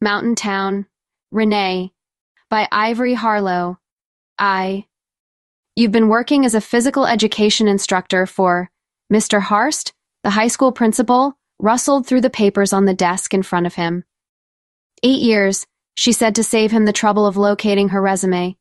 Mountain Town, Renee, by Ivory Harlow. I. You've been working as a physical education instructor for Mr. Harst, the high school principal, rustled through the papers on the desk in front of him. Eight years, she said to save him the trouble of locating her resume.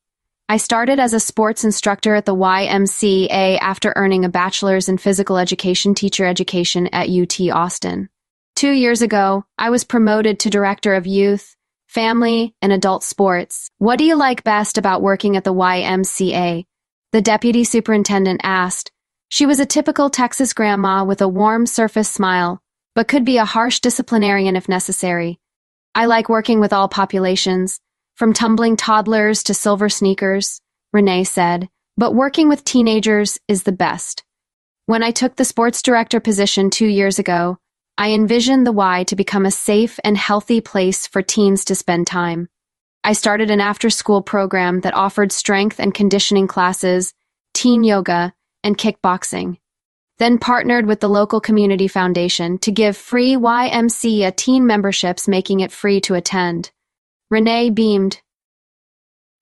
I started as a sports instructor at the YMCA after earning a bachelor's in physical education teacher education at UT Austin. Two years ago, I was promoted to director of youth, family, and adult sports. What do you like best about working at the YMCA? The deputy superintendent asked. She was a typical Texas grandma with a warm surface smile, but could be a harsh disciplinarian if necessary. I like working with all populations, from tumbling toddlers to silver sneakers, Renee said, but working with teenagers is the best. When I took the sports director position two years ago, I envisioned the Y to become a safe and healthy place for teens to spend time. I started an after school program that offered strength and conditioning classes, teen yoga, and kickboxing. Then partnered with the local community foundation to give free YMCA teen memberships, making it free to attend. Renee beamed.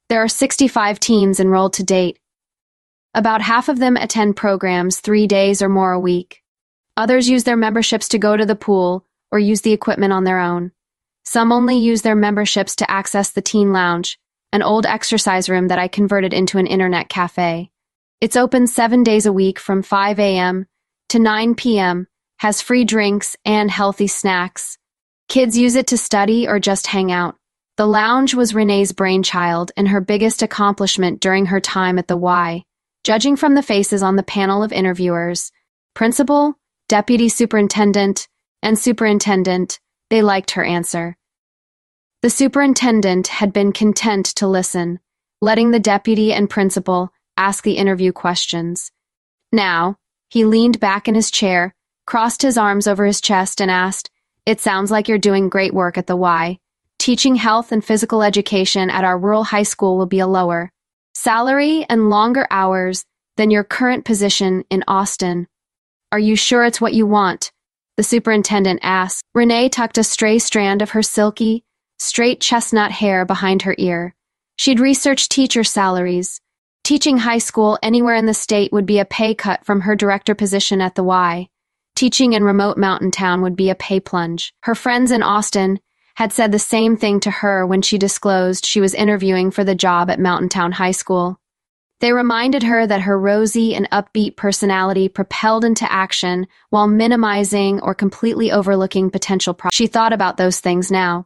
There are 65 teens enrolled to date. About half of them attend programs three days or more a week. Others use their memberships to go to the pool or use the equipment on their own. Some only use their memberships to access the teen lounge, an old exercise room that I converted into an internet cafe. It's open seven days a week from 5 a.m. to 9 p.m., has free drinks and healthy snacks. Kids use it to study or just hang out. The lounge was Renee's brainchild and her biggest accomplishment during her time at the Y. Judging from the faces on the panel of interviewers, principal, deputy superintendent, and superintendent, they liked her answer. The superintendent had been content to listen, letting the deputy and principal ask the interview questions. Now, he leaned back in his chair, crossed his arms over his chest, and asked, It sounds like you're doing great work at the Y. Teaching health and physical education at our rural high school will be a lower salary and longer hours than your current position in Austin. Are you sure it's what you want? The superintendent asked. Renee tucked a stray strand of her silky, straight chestnut hair behind her ear. She'd researched teacher salaries. Teaching high school anywhere in the state would be a pay cut from her director position at the Y. Teaching in remote mountain town would be a pay plunge. Her friends in Austin had said the same thing to her when she disclosed she was interviewing for the job at Mountain Town High School. They reminded her that her rosy and upbeat personality propelled into action while minimizing or completely overlooking potential problems. She thought about those things now.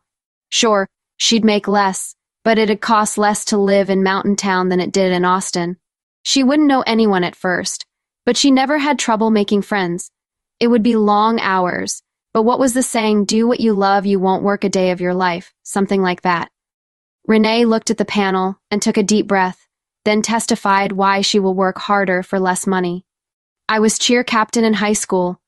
Sure, she'd make less, but it'd cost less to live in Mountain Town than it did in Austin. She wouldn't know anyone at first, but she never had trouble making friends. It would be long hours, but what was the saying, do what you love, you won't work a day of your life, something like that. Renee looked at the panel and took a deep breath then testified why she will work harder for less money. I was cheer captain in high school.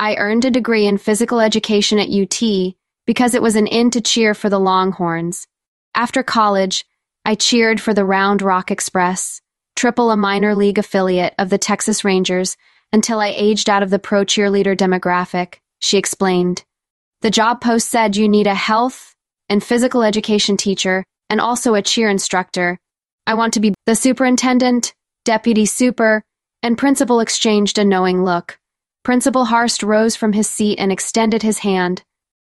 I earned a degree in physical education at UT because it was an in to cheer for the Longhorns. After college, I cheered for the Round Rock Express, triple a minor league affiliate of the Texas Rangers, until I aged out of the pro cheerleader demographic, she explained. The job post said you need a health and physical education teacher and also a cheer instructor I want to be the superintendent, deputy super, and principal exchanged a knowing look. Principal Harst rose from his seat and extended his hand.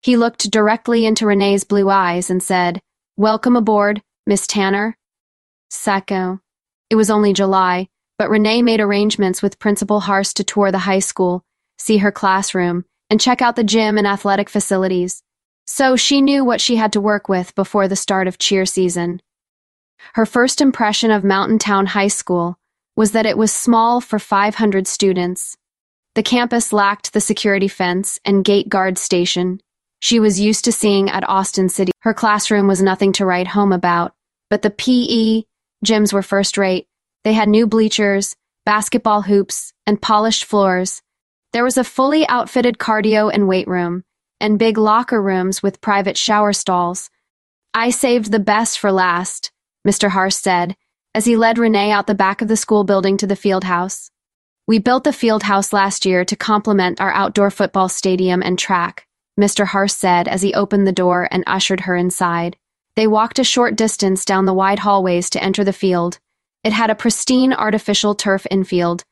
He looked directly into Renee's blue eyes and said, Welcome aboard, Miss Tanner. Sacco. It was only July, but Renee made arrangements with Principal Harst to tour the high school, see her classroom, and check out the gym and athletic facilities. So she knew what she had to work with before the start of cheer season. Her first impression of Mountain Town High School was that it was small for 500 students. The campus lacked the security fence and gate guard station she was used to seeing at Austin City. Her classroom was nothing to write home about, but the PE gyms were first rate. They had new bleachers, basketball hoops, and polished floors. There was a fully outfitted cardio and weight room, and big locker rooms with private shower stalls. I saved the best for last Mr. Harst said, as he led Renee out the back of the school building to the field house. We built the field house last year to complement our outdoor football stadium and track, Mr. Harst said as he opened the door and ushered her inside. They walked a short distance down the wide hallways to enter the field. It had a pristine artificial turf infield.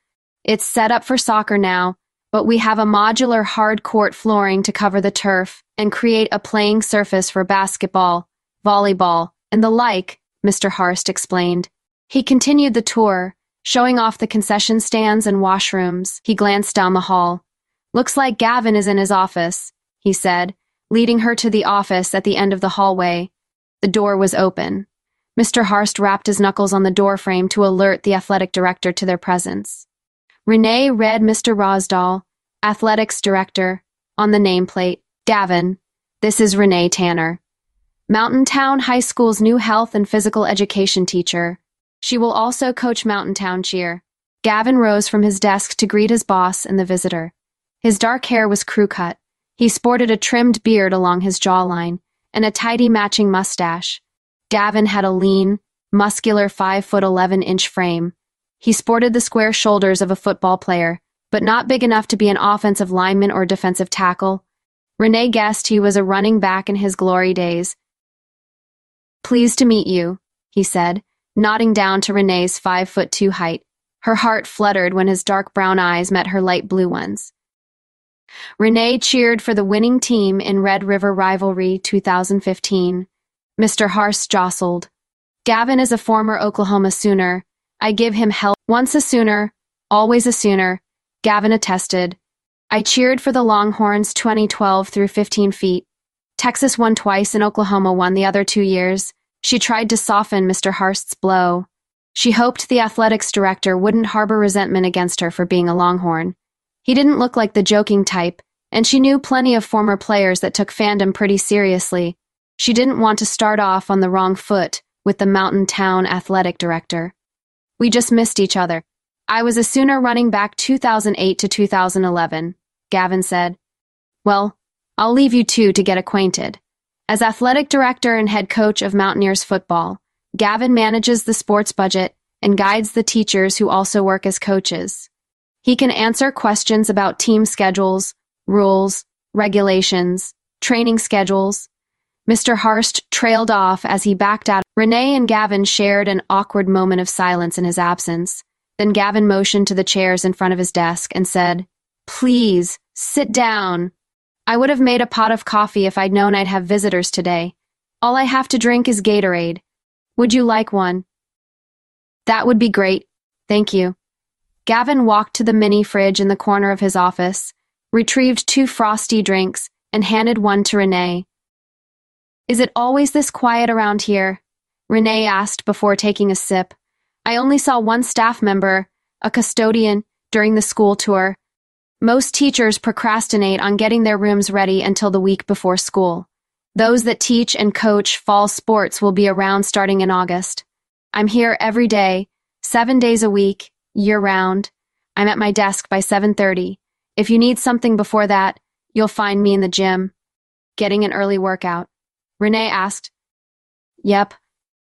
It's set up for soccer now, but we have a modular hard court flooring to cover the turf and create a playing surface for basketball, volleyball, and the like, Mr. Harst explained. He continued the tour, showing off the concession stands and washrooms. He glanced down the hall. Looks like Gavin is in his office, he said, leading her to the office at the end of the hallway. The door was open. Mr. Harst rapped his knuckles on the doorframe to alert the athletic director to their presence. Renee read Mr. Rosdahl, athletics director, on the nameplate. Gavin, this is Renee Tanner. Mountain Town High School's new health and physical education teacher. She will also coach Mountain Town cheer. Gavin rose from his desk to greet his boss and the visitor. His dark hair was crew cut. He sported a trimmed beard along his jawline and a tidy matching mustache. Gavin had a lean, muscular 5 foot 11 inch frame. He sported the square shoulders of a football player, but not big enough to be an offensive lineman or defensive tackle. Renee guessed he was a running back in his glory days. Pleased to meet you, he said, nodding down to Renee's five foot two height. Her heart fluttered when his dark brown eyes met her light blue ones. Renee cheered for the winning team in Red River Rivalry 2015. Mr. Harst jostled. Gavin is a former Oklahoma Sooner. I give him hell. Once a Sooner, always a Sooner. Gavin attested. I cheered for the Longhorns 2012 through 15 feet. Texas won twice and Oklahoma won the other two years. She tried to soften Mr. Harst's blow. She hoped the athletics director wouldn't harbor resentment against her for being a Longhorn. He didn't look like the joking type, and she knew plenty of former players that took fandom pretty seriously. She didn't want to start off on the wrong foot with the Mountain Town athletic director. We just missed each other. I was a Sooner running back 2008 to 2011, Gavin said. Well, I'll leave you two to get acquainted. As athletic director and head coach of Mountaineers football, Gavin manages the sports budget and guides the teachers who also work as coaches. He can answer questions about team schedules, rules, regulations, training schedules. Mr. Harst trailed off as he backed out. Renee and Gavin shared an awkward moment of silence in his absence. Then Gavin motioned to the chairs in front of his desk and said, Please, sit down. I would have made a pot of coffee if I'd known I'd have visitors today. All I have to drink is Gatorade. Would you like one? That would be great. Thank you. Gavin walked to the mini fridge in the corner of his office, retrieved two frosty drinks, and handed one to Renee. Is it always this quiet around here? Renee asked before taking a sip. I only saw one staff member, a custodian, during the school tour, most teachers procrastinate on getting their rooms ready until the week before school. Those that teach and coach fall sports will be around starting in August. I'm here every day, seven days a week, year round. I'm at my desk by 7.30. If you need something before that, you'll find me in the gym, getting an early workout. Renee asked. Yep.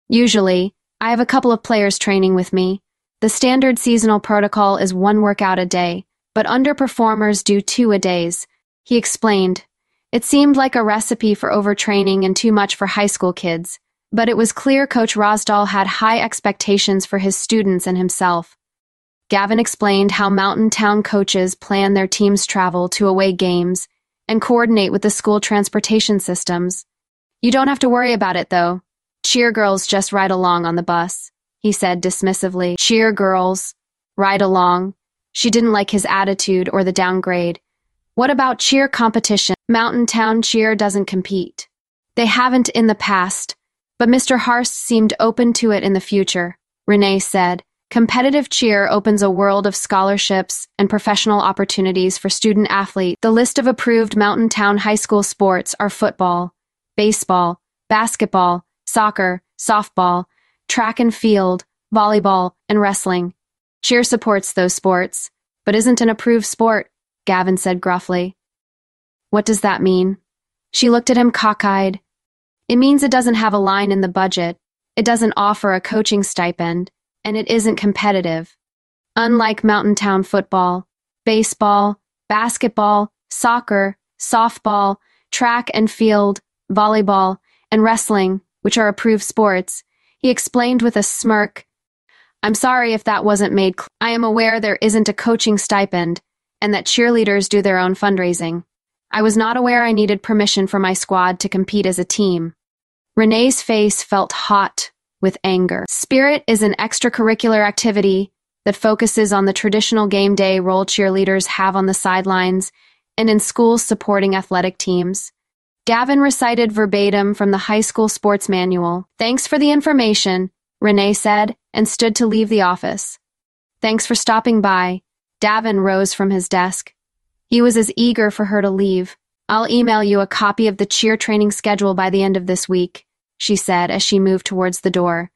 Usually, I have a couple of players training with me. The standard seasonal protocol is one workout a day, but underperformers do two a days. He explained. It seemed like a recipe for overtraining and too much for high school kids, but it was clear Coach Rosdahl had high expectations for his students and himself. Gavin explained how Mountain Town coaches plan their team's travel to away games and coordinate with the school transportation systems. You don't have to worry about it, though. Cheer girls just ride along on the bus, he said dismissively. Cheer girls, ride along. She didn't like his attitude or the downgrade. What about cheer competition? Mountain Town Cheer doesn't compete. They haven't in the past, but Mr. Harst seemed open to it in the future, Renee said. Competitive cheer opens a world of scholarships and professional opportunities for student athletes. The list of approved Mountain Town High School sports are football, baseball, basketball, soccer, softball, track and field, volleyball, and wrestling. Cheer supports those sports, but isn't an approved sport, Gavin said gruffly. What does that mean? She looked at him cockeyed. It means it doesn't have a line in the budget, it doesn't offer a coaching stipend, and it isn't competitive. Unlike Mountain Town football, baseball, basketball, soccer, softball, track and field, volleyball, and wrestling, which are approved sports. He explained with a smirk, I'm sorry if that wasn't made clear. I am aware there isn't a coaching stipend and that cheerleaders do their own fundraising. I was not aware I needed permission for my squad to compete as a team. Renee's face felt hot with anger. Spirit is an extracurricular activity that focuses on the traditional game day role cheerleaders have on the sidelines and in schools supporting athletic teams. Gavin recited verbatim from the high school sports manual. Thanks for the information, Renee said, and stood to leave the office. Thanks for stopping by. Gavin rose from his desk. He was as eager for her to leave. I'll email you a copy of the cheer training schedule by the end of this week, she said as she moved towards the door.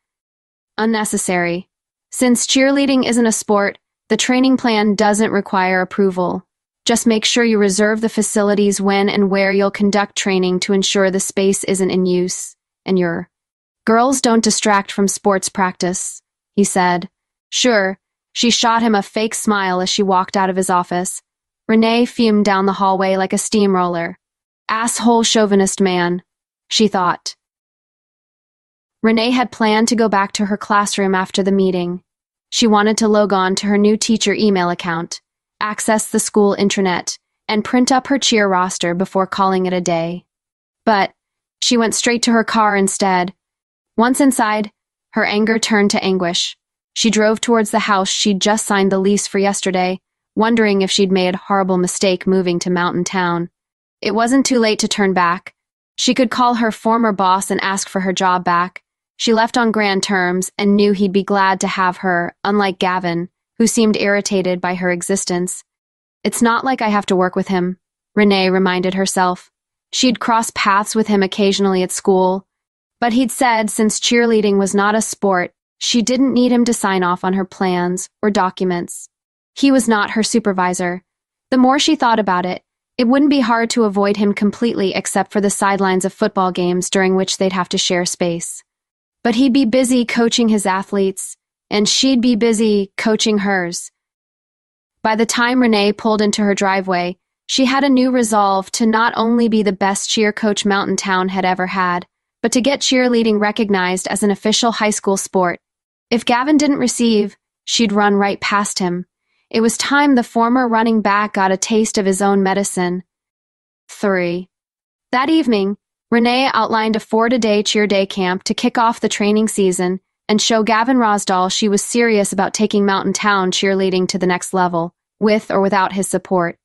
Unnecessary. Since cheerleading isn't a sport, the training plan doesn't require approval. Just make sure you reserve the facilities when and where you'll conduct training to ensure the space isn't in use. And your girls don't distract from sports practice, he said. Sure. She shot him a fake smile as she walked out of his office. Renee fumed down the hallway like a steamroller. Asshole chauvinist man, she thought. Renee had planned to go back to her classroom after the meeting. She wanted to log on to her new teacher email account, access the school intranet, and print up her cheer roster before calling it a day. But she went straight to her car instead. Once inside, her anger turned to anguish. She drove towards the house she'd just signed the lease for yesterday, wondering if she'd made a horrible mistake moving to Mountain Town. It wasn't too late to turn back. She could call her former boss and ask for her job back, she left on grand terms and knew he'd be glad to have her, unlike Gavin, who seemed irritated by her existence. It's not like I have to work with him, Renee reminded herself. She'd crossed paths with him occasionally at school, but he'd said since cheerleading was not a sport, she didn't need him to sign off on her plans or documents. He was not her supervisor. The more she thought about it, it wouldn't be hard to avoid him completely except for the sidelines of football games during which they'd have to share space. But he'd be busy coaching his athletes, and she'd be busy coaching hers. By the time Renee pulled into her driveway, she had a new resolve to not only be the best cheer coach Mountain Town had ever had, but to get cheerleading recognized as an official high school sport. If Gavin didn't receive, she'd run right past him. It was time the former running back got a taste of his own medicine. 3. That evening, Renee outlined a four-a-day cheer day camp to kick off the training season and show Gavin Rosdahl she was serious about taking Mountain Town cheerleading to the next level, with or without his support.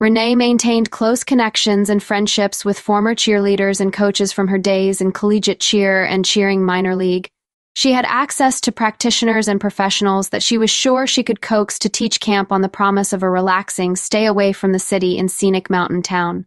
Renee maintained close connections and friendships with former cheerleaders and coaches from her days in collegiate cheer and cheering minor league. She had access to practitioners and professionals that she was sure she could coax to teach camp on the promise of a relaxing stay away from the city in scenic mountain town.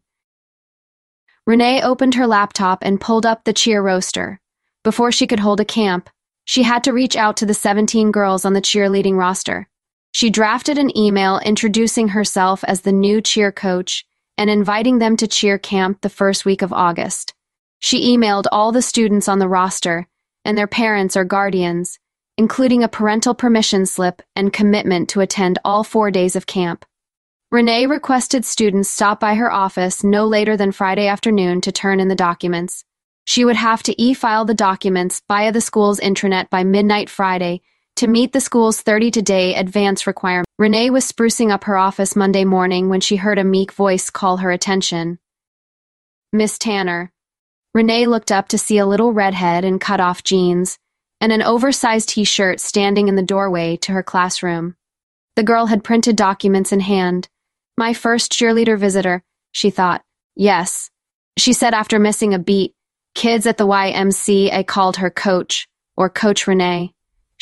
Renee opened her laptop and pulled up the cheer roster. Before she could hold a camp, she had to reach out to the 17 girls on the cheerleading roster. She drafted an email introducing herself as the new cheer coach and inviting them to cheer camp the first week of August. She emailed all the students on the roster and their parents or guardians, including a parental permission slip and commitment to attend all four days of camp. Renee requested students stop by her office no later than Friday afternoon to turn in the documents. She would have to e-file the documents via the school's intranet by midnight Friday to meet the school's thirty-to-day advance requirement. Renee was sprucing up her office Monday morning when she heard a meek voice call her attention. Miss Tanner. Renee looked up to see a little redhead in cut-off jeans and an oversized t-shirt standing in the doorway to her classroom. The girl had printed documents in hand my first cheerleader visitor, she thought. Yes. She said after missing a beat, kids at the YMCA called her Coach, or Coach Renee.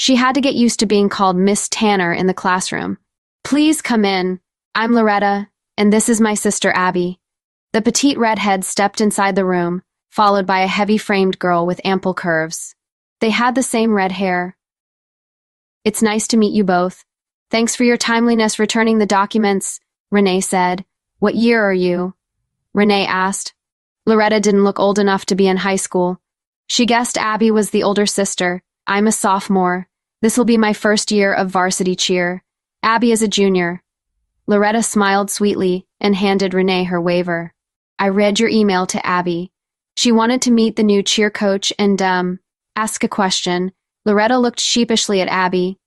She had to get used to being called Miss Tanner in the classroom. Please come in. I'm Loretta, and this is my sister Abby. The petite redhead stepped inside the room, followed by a heavy-framed girl with ample curves. They had the same red hair. It's nice to meet you both. Thanks for your timeliness returning the documents. Renee said. What year are you? Renee asked. Loretta didn't look old enough to be in high school. She guessed Abby was the older sister. I'm a sophomore. This will be my first year of varsity cheer. Abby is a junior. Loretta smiled sweetly and handed Renee her waiver. I read your email to Abby. She wanted to meet the new cheer coach and, um, ask a question. Loretta looked sheepishly at Abby.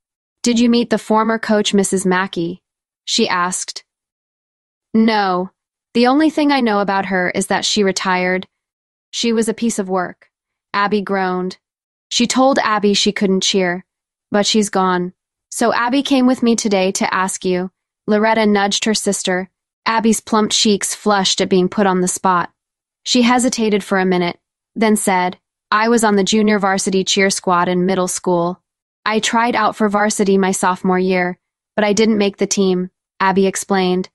Did you meet the former coach, Mrs. Mackey? She asked. No. The only thing I know about her is that she retired. She was a piece of work. Abby groaned. She told Abby she couldn't cheer, but she's gone. So Abby came with me today to ask you. Loretta nudged her sister. Abby's plump cheeks flushed at being put on the spot. She hesitated for a minute, then said, I was on the junior varsity cheer squad in middle school. I tried out for varsity my sophomore year, but I didn't make the team, Abby explained.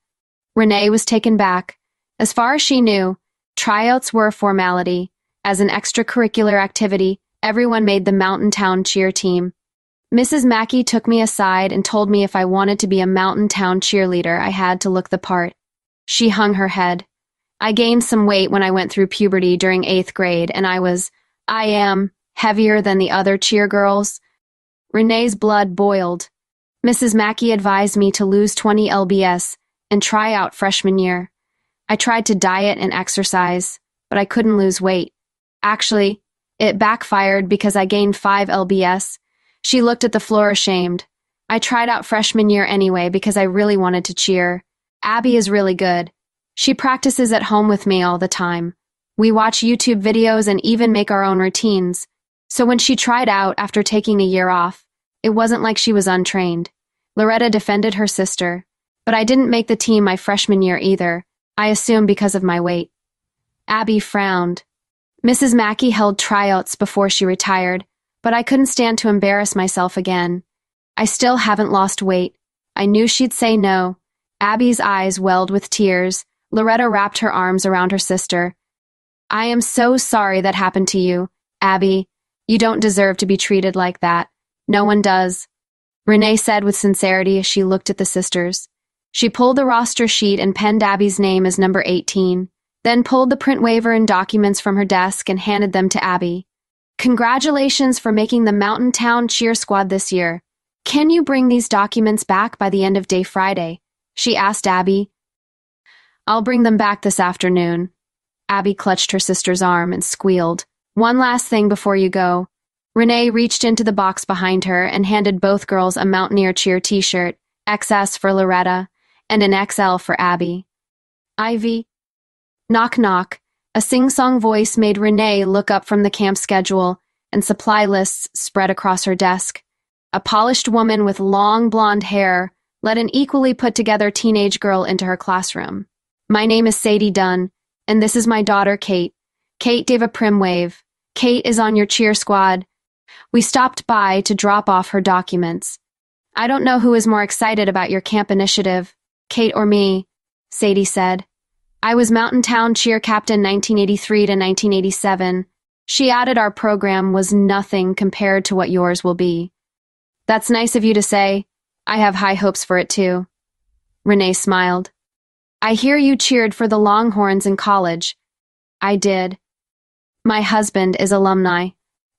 Renee was taken back. As far as she knew, tryouts were a formality. As an extracurricular activity, everyone made the Mountain Town cheer team. Mrs. Mackey took me aside and told me if I wanted to be a Mountain Town cheerleader, I had to look the part. She hung her head. I gained some weight when I went through puberty during eighth grade, and I was, I am, heavier than the other cheer girls. Renee's blood boiled. Mrs. Mackey advised me to lose 20 lbs and try out freshman year. I tried to diet and exercise, but I couldn't lose weight. Actually, it backfired because I gained 5 lbs she looked at the floor ashamed. I tried out freshman year anyway because I really wanted to cheer. Abby is really good. She practices at home with me all the time. We watch YouTube videos and even make our own routines. So when she tried out after taking a year off, it wasn't like she was untrained. Loretta defended her sister. But I didn't make the team my freshman year either, I assume because of my weight. Abby frowned. Mrs. Mackey held tryouts before she retired, but I couldn't stand to embarrass myself again. I still haven't lost weight. I knew she'd say no. Abby's eyes welled with tears. Loretta wrapped her arms around her sister. I am so sorry that happened to you, Abby. You don't deserve to be treated like that. No one does. Renee said with sincerity as she looked at the sisters. She pulled the roster sheet and penned Abby's name as number 18, then pulled the print waiver and documents from her desk and handed them to Abby. Congratulations for making the Mountain Town Cheer Squad this year. Can you bring these documents back by the end of day Friday? She asked Abby. I'll bring them back this afternoon. Abby clutched her sister's arm and squealed. One last thing before you go. Renee reached into the box behind her and handed both girls a Mountaineer Cheer t-shirt, XS for Loretta, and an XL for Abby. Ivy. Knock knock. A sing-song voice made Renee look up from the camp schedule, and supply lists spread across her desk. A polished woman with long blonde hair led an equally put-together teenage girl into her classroom. My name is Sadie Dunn, and this is my daughter, Kate. Kate gave a prim wave. Kate is on your cheer squad. We stopped by to drop off her documents. I don't know who is more excited about your camp initiative, Kate or me, Sadie said. I was Mountain Town cheer captain 1983 to 1987. She added our program was nothing compared to what yours will be. That's nice of you to say. I have high hopes for it too. Renee smiled. I hear you cheered for the Longhorns in college. I did. My husband is alumni.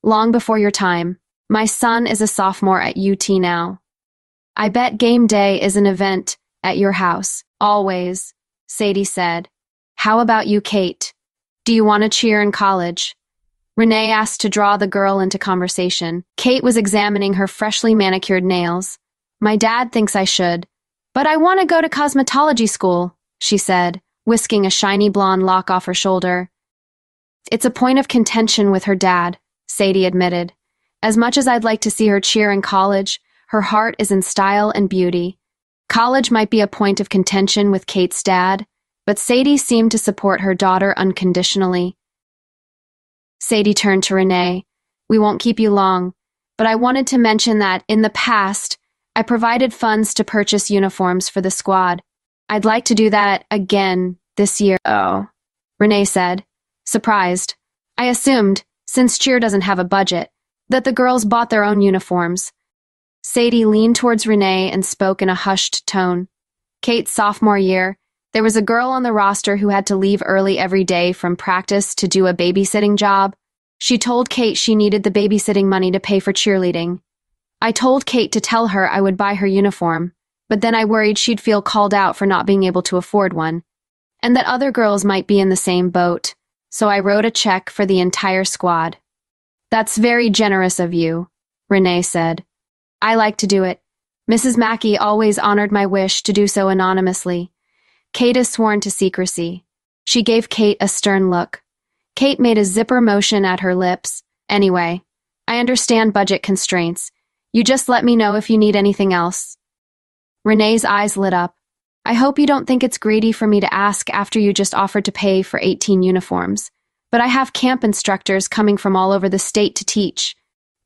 Long before your time. My son is a sophomore at UT now. I bet game day is an event at your house, always. Sadie said. How about you, Kate? Do you want to cheer in college? Renee asked to draw the girl into conversation. Kate was examining her freshly manicured nails. My dad thinks I should. But I want to go to cosmetology school, she said, whisking a shiny blonde lock off her shoulder. It's a point of contention with her dad, Sadie admitted. As much as I'd like to see her cheer in college, her heart is in style and beauty. College might be a point of contention with Kate's dad, but Sadie seemed to support her daughter unconditionally. Sadie turned to Renee. We won't keep you long, but I wanted to mention that, in the past, I provided funds to purchase uniforms for the squad. I'd like to do that again this year. Oh, Renee said, surprised. I assumed, since cheer doesn't have a budget, that the girls bought their own uniforms. Sadie leaned towards Renee and spoke in a hushed tone. Kate's sophomore year, there was a girl on the roster who had to leave early every day from practice to do a babysitting job. She told Kate she needed the babysitting money to pay for cheerleading. I told Kate to tell her I would buy her uniform, but then I worried she'd feel called out for not being able to afford one. and that other girls might be in the same boat, so I wrote a check for the entire squad. That's very generous of you, Renee said. I like to do it. Mrs. Mackey always honored my wish to do so anonymously. Kate is sworn to secrecy. She gave Kate a stern look. Kate made a zipper motion at her lips. Anyway, I understand budget constraints. You just let me know if you need anything else. Renee's eyes lit up. I hope you don't think it's greedy for me to ask after you just offered to pay for 18 uniforms. But I have camp instructors coming from all over the state to teach.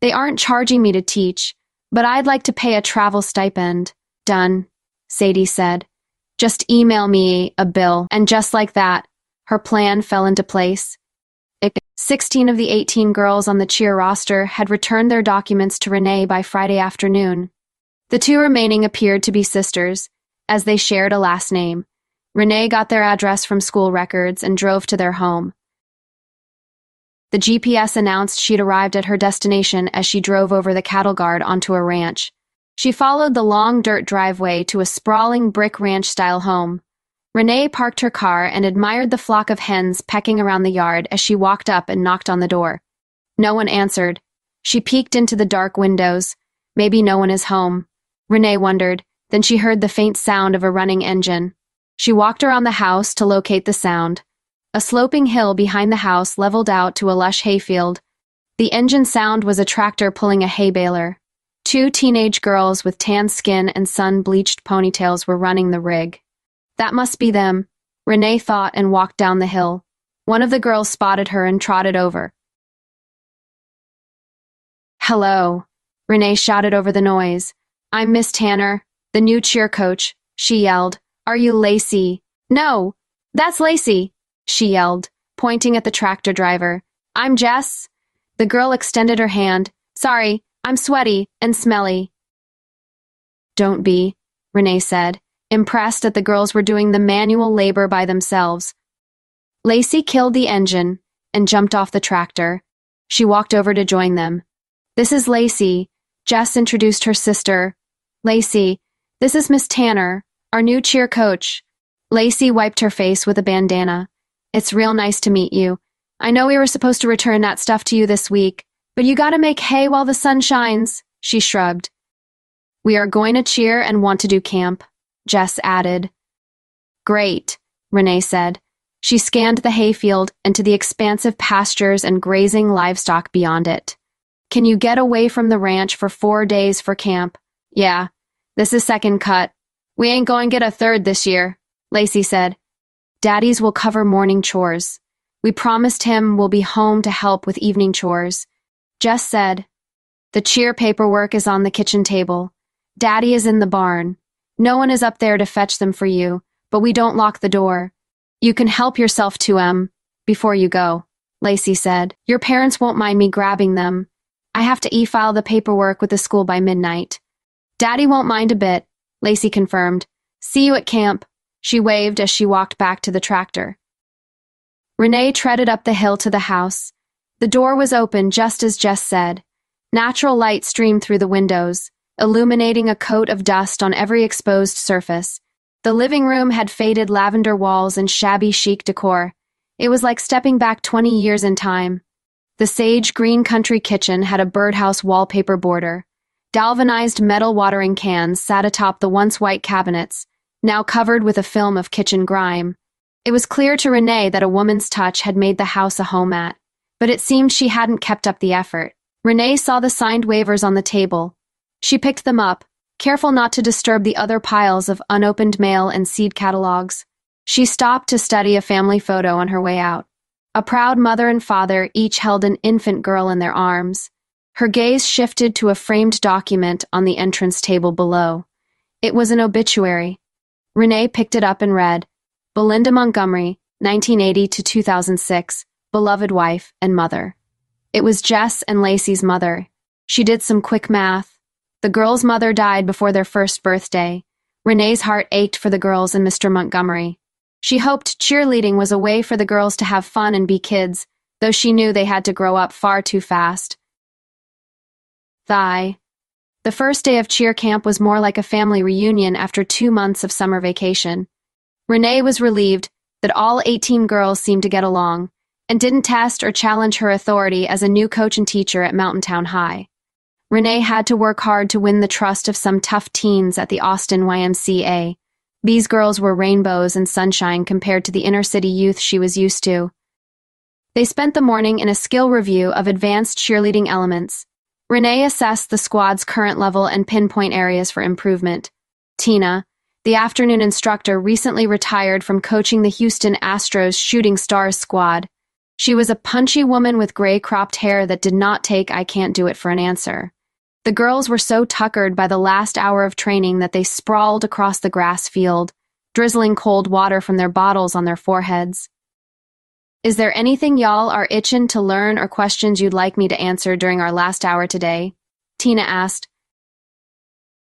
They aren't charging me to teach, but I'd like to pay a travel stipend. Done, Sadie said. Just email me a bill, and just like that, her plan fell into place. 16 of the 18 girls on the cheer roster had returned their documents to Renee by Friday afternoon. The two remaining appeared to be sisters, as they shared a last name. Renee got their address from school records and drove to their home. The GPS announced she'd arrived at her destination as she drove over the cattle guard onto a ranch. She followed the long dirt driveway to a sprawling brick ranch style home. Renee parked her car and admired the flock of hens pecking around the yard as she walked up and knocked on the door. No one answered. She peeked into the dark windows. Maybe no one is home. Renee wondered. Then she heard the faint sound of a running engine. She walked around the house to locate the sound. A sloping hill behind the house leveled out to a lush hayfield. The engine sound was a tractor pulling a hay baler. Two teenage girls with tan skin and sun-bleached ponytails were running the rig. That must be them, Renee thought and walked down the hill. One of the girls spotted her and trotted over. Hello, Renee shouted over the noise. I'm Miss Tanner, the new cheer coach, she yelled. Are you Lacey? No, that's Lacey, she yelled, pointing at the tractor driver. I'm Jess. The girl extended her hand. Sorry, I'm sweaty and smelly. Don't be, Renee said impressed that the girls were doing the manual labor by themselves. Lacey killed the engine and jumped off the tractor. She walked over to join them. This is Lacey. Jess introduced her sister. Lacey, this is Miss Tanner, our new cheer coach. Lacey wiped her face with a bandana. It's real nice to meet you. I know we were supposed to return that stuff to you this week, but you gotta make hay while the sun shines, she shrugged. We are going to cheer and want to do camp. Jess added. Great, Renee said. She scanned the hayfield and to the expansive pastures and grazing livestock beyond it. Can you get away from the ranch for four days for camp? Yeah, this is second cut. We ain't going get a third this year, Lacey said. Daddies will cover morning chores. We promised him we'll be home to help with evening chores. Jess said, The cheer paperwork is on the kitchen table. Daddy is in the barn. No one is up there to fetch them for you, but we don't lock the door. You can help yourself to them before you go, Lacey said. Your parents won't mind me grabbing them. I have to e-file the paperwork with the school by midnight. Daddy won't mind a bit, Lacey confirmed. See you at camp. She waved as she walked back to the tractor. Renee treaded up the hill to the house. The door was open just as Jess said. Natural light streamed through the windows illuminating a coat of dust on every exposed surface. The living room had faded lavender walls and shabby chic decor. It was like stepping back 20 years in time. The sage green country kitchen had a birdhouse wallpaper border. Galvanized metal watering cans sat atop the once white cabinets, now covered with a film of kitchen grime. It was clear to Renee that a woman's touch had made the house a home at, but it seemed she hadn't kept up the effort. Renee saw the signed waivers on the table, she picked them up, careful not to disturb the other piles of unopened mail and seed catalogs. She stopped to study a family photo on her way out. A proud mother and father each held an infant girl in their arms. Her gaze shifted to a framed document on the entrance table below. It was an obituary. Renee picked it up and read, Belinda Montgomery, 1980 to 2006, beloved wife and mother. It was Jess and Lacey's mother. She did some quick math. The girl's mother died before their first birthday. Renee's heart ached for the girls and Mr. Montgomery. She hoped cheerleading was a way for the girls to have fun and be kids, though she knew they had to grow up far too fast. Thigh. The first day of cheer camp was more like a family reunion after two months of summer vacation. Renee was relieved that all 18 girls seemed to get along and didn't test or challenge her authority as a new coach and teacher at Mountain Town High. Renee had to work hard to win the trust of some tough teens at the Austin YMCA. These girls were rainbows and sunshine compared to the inner city youth she was used to. They spent the morning in a skill review of advanced cheerleading elements. Renee assessed the squad's current level and pinpoint areas for improvement. Tina, the afternoon instructor, recently retired from coaching the Houston Astros Shooting Stars squad. She was a punchy woman with gray cropped hair that did not take I can't do it for an answer. The girls were so tuckered by the last hour of training that they sprawled across the grass field, drizzling cold water from their bottles on their foreheads. Is there anything y'all are itching to learn or questions you'd like me to answer during our last hour today? Tina asked.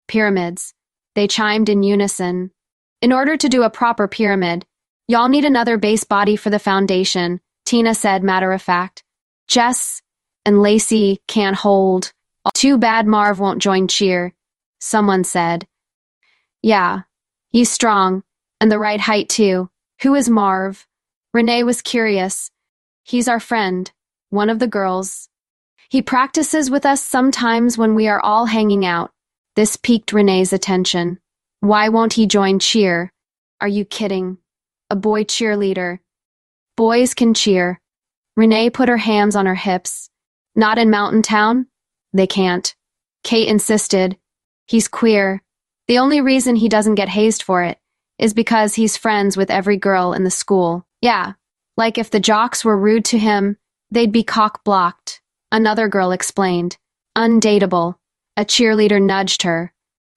Pyramids. They chimed in unison. In order to do a proper pyramid, y'all need another base body for the foundation, Tina said matter of fact. Jess and Lacey can't hold. Too bad Marv won't join cheer, someone said. Yeah, he's strong, and the right height too. Who is Marv? Renee was curious. He's our friend, one of the girls. He practices with us sometimes when we are all hanging out. This piqued Renee's attention. Why won't he join cheer? Are you kidding? A boy cheerleader. Boys can cheer. Renee put her hands on her hips. Not in Mountain Town? They can't. Kate insisted. He's queer. The only reason he doesn't get hazed for it is because he's friends with every girl in the school. Yeah, like if the jocks were rude to him, they'd be cock blocked. Another girl explained. Undateable. A cheerleader nudged her.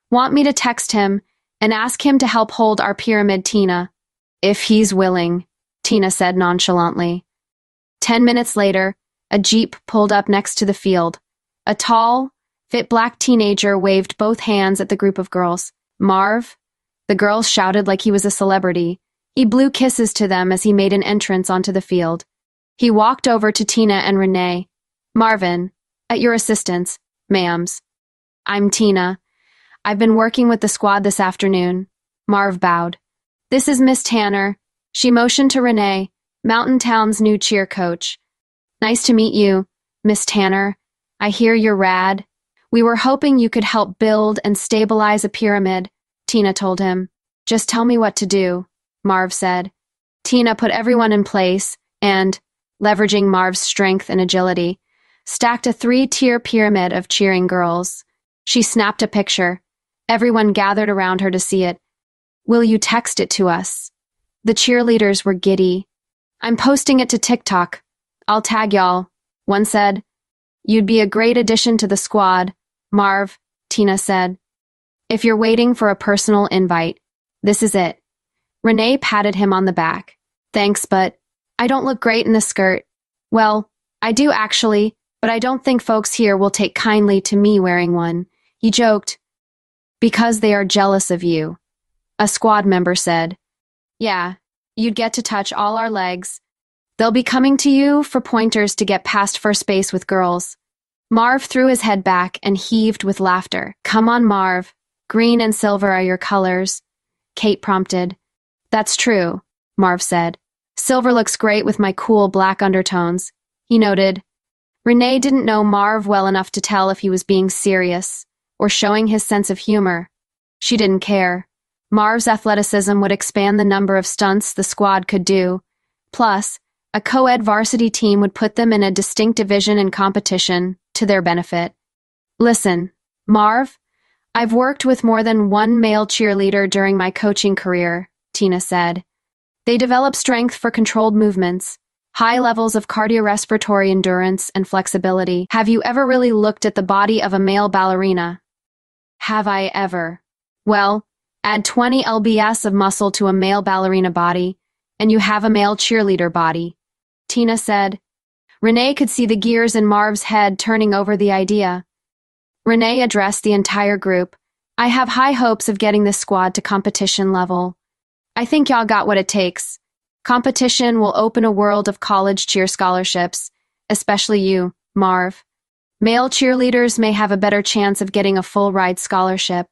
Want me to text him and ask him to help hold our pyramid, Tina? If he's willing, Tina said nonchalantly. Ten minutes later, a jeep pulled up next to the field. A tall, fit black teenager waved both hands at the group of girls. Marv? The girls shouted like he was a celebrity, he blew kisses to them as he made an entrance onto the field. He walked over to Tina and Renee. Marvin, at your assistance, ma'ams. I'm Tina. I've been working with the squad this afternoon. Marv bowed. This is Miss Tanner. She motioned to Renee, Mountain Town's new cheer coach. Nice to meet you, Miss Tanner. I hear you're rad. We were hoping you could help build and stabilize a pyramid, Tina told him. Just tell me what to do. Marv said. Tina put everyone in place and, leveraging Marv's strength and agility, stacked a three-tier pyramid of cheering girls. She snapped a picture. Everyone gathered around her to see it. Will you text it to us? The cheerleaders were giddy. I'm posting it to TikTok. I'll tag y'all. One said. You'd be a great addition to the squad, Marv, Tina said. If you're waiting for a personal invite, this is it. Renee patted him on the back. Thanks, but I don't look great in this skirt. Well, I do actually, but I don't think folks here will take kindly to me wearing one. He joked. Because they are jealous of you. A squad member said. Yeah, you'd get to touch all our legs. They'll be coming to you for pointers to get past first base with girls. Marv threw his head back and heaved with laughter. Come on, Marv. Green and silver are your colors. Kate prompted. That's true, Marv said. Silver looks great with my cool black undertones. He noted. Renee didn't know Marv well enough to tell if he was being serious or showing his sense of humor. She didn't care. Marv's athleticism would expand the number of stunts the squad could do. Plus, a co-ed varsity team would put them in a distinct division in competition to their benefit. Listen, Marv, I've worked with more than one male cheerleader during my coaching career, Tina said. They develop strength for controlled movements, high levels of cardiorespiratory endurance and flexibility. Have you ever really looked at the body of a male ballerina? Have I ever? Well, add 20 lbs of muscle to a male ballerina body, and you have a male cheerleader body. Tina said. Renee could see the gears in Marv's head turning over the idea. Renee addressed the entire group. I have high hopes of getting this squad to competition level. I think y'all got what it takes. Competition will open a world of college cheer scholarships, especially you, Marv. Male cheerleaders may have a better chance of getting a full ride scholarship.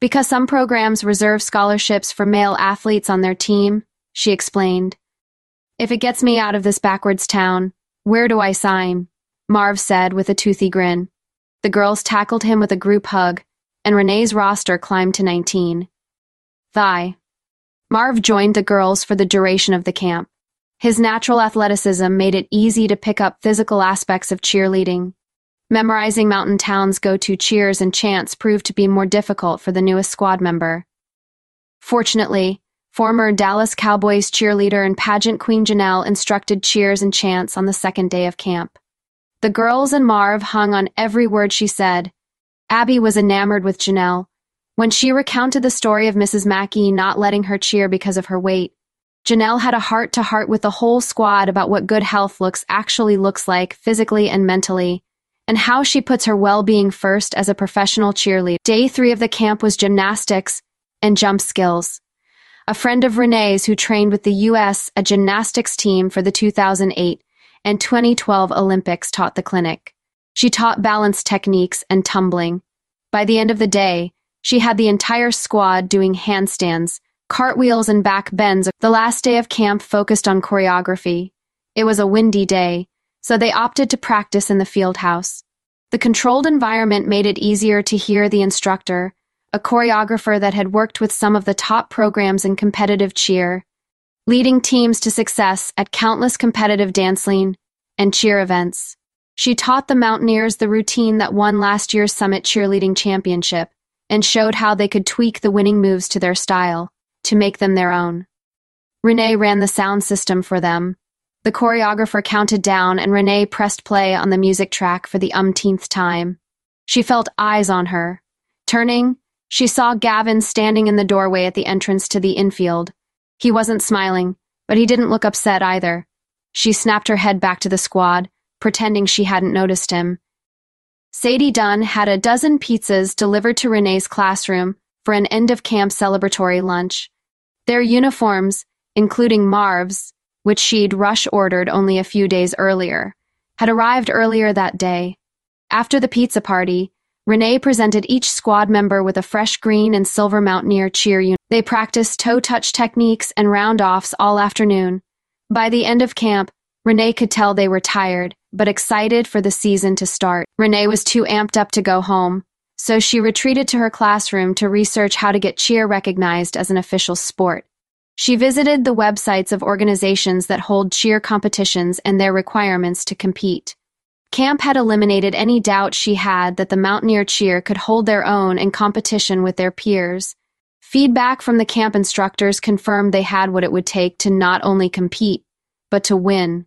Because some programs reserve scholarships for male athletes on their team, she explained. If it gets me out of this backwards town, where do I sign? Marv said with a toothy grin. The girls tackled him with a group hug, and Renee's roster climbed to 19. Thigh. Marv joined the girls for the duration of the camp. His natural athleticism made it easy to pick up physical aspects of cheerleading. Memorizing Mountain Town's go-to cheers and chants proved to be more difficult for the newest squad member. Fortunately, Former Dallas Cowboys cheerleader and pageant queen Janelle instructed cheers and chants on the second day of camp. The girls and Marv hung on every word she said. Abby was enamored with Janelle. When she recounted the story of Mrs. Mackey not letting her cheer because of her weight, Janelle had a heart to heart with the whole squad about what good health looks actually looks like physically and mentally, and how she puts her well-being first as a professional cheerleader. Day three of the camp was gymnastics and jump skills a friend of Renee's who trained with the U.S. a gymnastics team for the 2008 and 2012 Olympics taught the clinic. She taught balance techniques and tumbling. By the end of the day, she had the entire squad doing handstands, cartwheels, and back bends. The last day of camp focused on choreography. It was a windy day, so they opted to practice in the field house. The controlled environment made it easier to hear the instructor, a choreographer that had worked with some of the top programs in competitive cheer, leading teams to success at countless competitive dancing and cheer events. She taught the Mountaineers the routine that won last year's Summit Cheerleading Championship and showed how they could tweak the winning moves to their style to make them their own. Renee ran the sound system for them. The choreographer counted down and Renee pressed play on the music track for the umpteenth time. She felt eyes on her. Turning, she saw Gavin standing in the doorway at the entrance to the infield. He wasn't smiling, but he didn't look upset either. She snapped her head back to the squad, pretending she hadn't noticed him. Sadie Dunn had a dozen pizzas delivered to Renee's classroom for an end-of-camp celebratory lunch. Their uniforms, including Marv's, which she'd rush-ordered only a few days earlier, had arrived earlier that day. After the pizza party, Renee presented each squad member with a fresh green and silver Mountaineer cheer unit. They practiced toe-touch techniques and round-offs all afternoon. By the end of camp, Renee could tell they were tired, but excited for the season to start. Renee was too amped up to go home, so she retreated to her classroom to research how to get cheer recognized as an official sport. She visited the websites of organizations that hold cheer competitions and their requirements to compete. Camp had eliminated any doubt she had that the Mountaineer cheer could hold their own in competition with their peers. Feedback from the camp instructors confirmed they had what it would take to not only compete, but to win.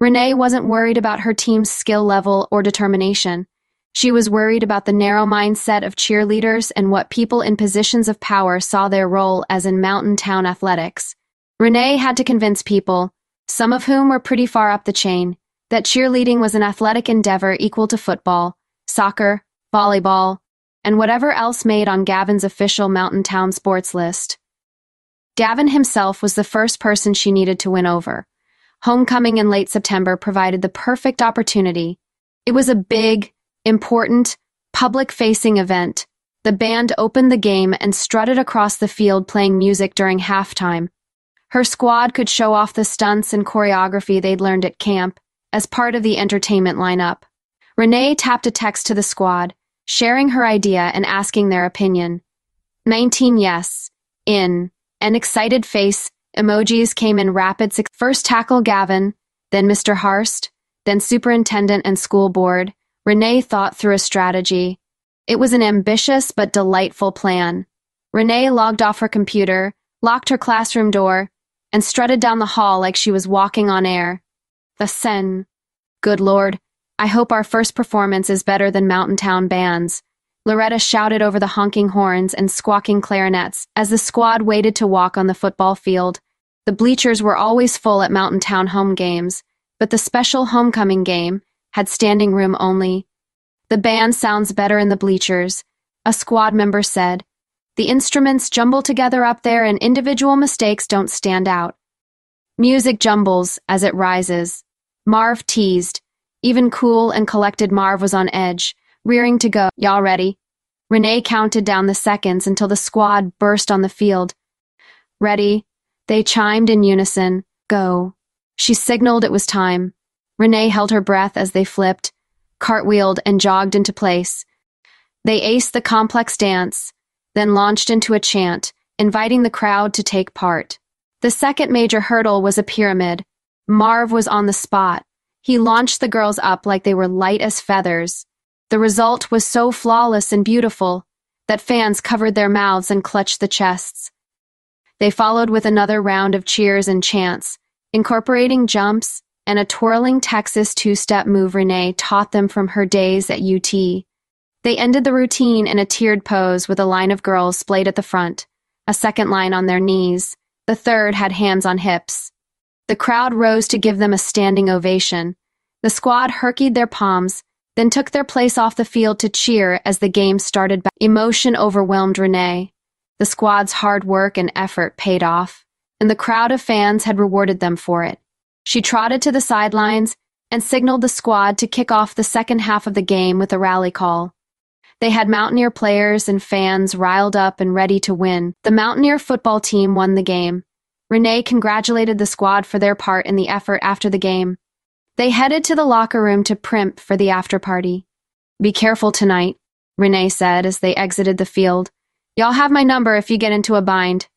Renee wasn't worried about her team's skill level or determination. She was worried about the narrow mindset of cheerleaders and what people in positions of power saw their role as in mountain town athletics. Renee had to convince people, some of whom were pretty far up the chain, that cheerleading was an athletic endeavor equal to football, soccer, volleyball, and whatever else made on Gavin's official Mountain Town sports list. Gavin himself was the first person she needed to win over. Homecoming in late September provided the perfect opportunity. It was a big, important, public-facing event. The band opened the game and strutted across the field playing music during halftime. Her squad could show off the stunts and choreography they'd learned at camp, as part of the entertainment lineup. Renee tapped a text to the squad, sharing her idea and asking their opinion. 19 yes, in, an excited face, emojis came in rapid succession. First tackle Gavin, then Mr. Harst, then superintendent and school board. Renee thought through a strategy. It was an ambitious but delightful plan. Renee logged off her computer, locked her classroom door, and strutted down the hall like she was walking on air. The Sen. Good Lord, I hope our first performance is better than Mountain Town bands. Loretta shouted over the honking horns and squawking clarinets as the squad waited to walk on the football field. The bleachers were always full at Mountain Town home games, but the special homecoming game had standing room only. The band sounds better in the bleachers, a squad member said. The instruments jumble together up there and individual mistakes don't stand out. Music jumbles as it rises. Marv teased. Even cool and collected Marv was on edge, rearing to go. Y'all ready? Renee counted down the seconds until the squad burst on the field. Ready? They chimed in unison. Go. She signaled it was time. Renee held her breath as they flipped, cartwheeled, and jogged into place. They aced the complex dance, then launched into a chant, inviting the crowd to take part. The second major hurdle was a pyramid. Marv was on the spot. He launched the girls up like they were light as feathers. The result was so flawless and beautiful that fans covered their mouths and clutched the chests. They followed with another round of cheers and chants, incorporating jumps and a twirling Texas two-step move Renee taught them from her days at UT. They ended the routine in a tiered pose with a line of girls splayed at the front, a second line on their knees, the third had hands on hips. The crowd rose to give them a standing ovation. The squad herkied their palms, then took their place off the field to cheer as the game started back. Emotion overwhelmed Renee. The squad's hard work and effort paid off, and the crowd of fans had rewarded them for it. She trotted to the sidelines and signaled the squad to kick off the second half of the game with a rally call. They had Mountaineer players and fans riled up and ready to win. The Mountaineer football team won the game. Renee congratulated the squad for their part in the effort after the game. They headed to the locker room to primp for the after party. Be careful tonight, Renee said as they exited the field. Y'all have my number if you get into a bind.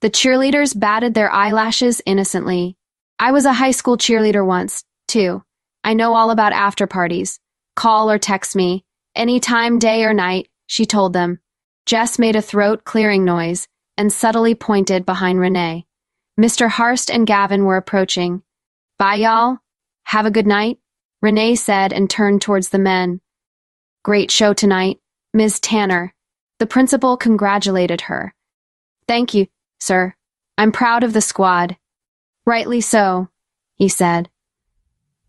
The cheerleaders batted their eyelashes innocently. I was a high school cheerleader once, too. I know all about after parties. Call or text me. Any time, day or night, she told them. Jess made a throat clearing noise and subtly pointed behind Renee. Mr. Harst and Gavin were approaching. Bye, y'all. Have a good night, Renee said and turned towards the men. Great show tonight, Ms. Tanner. The principal congratulated her. Thank you, sir. I'm proud of the squad. Rightly so, he said.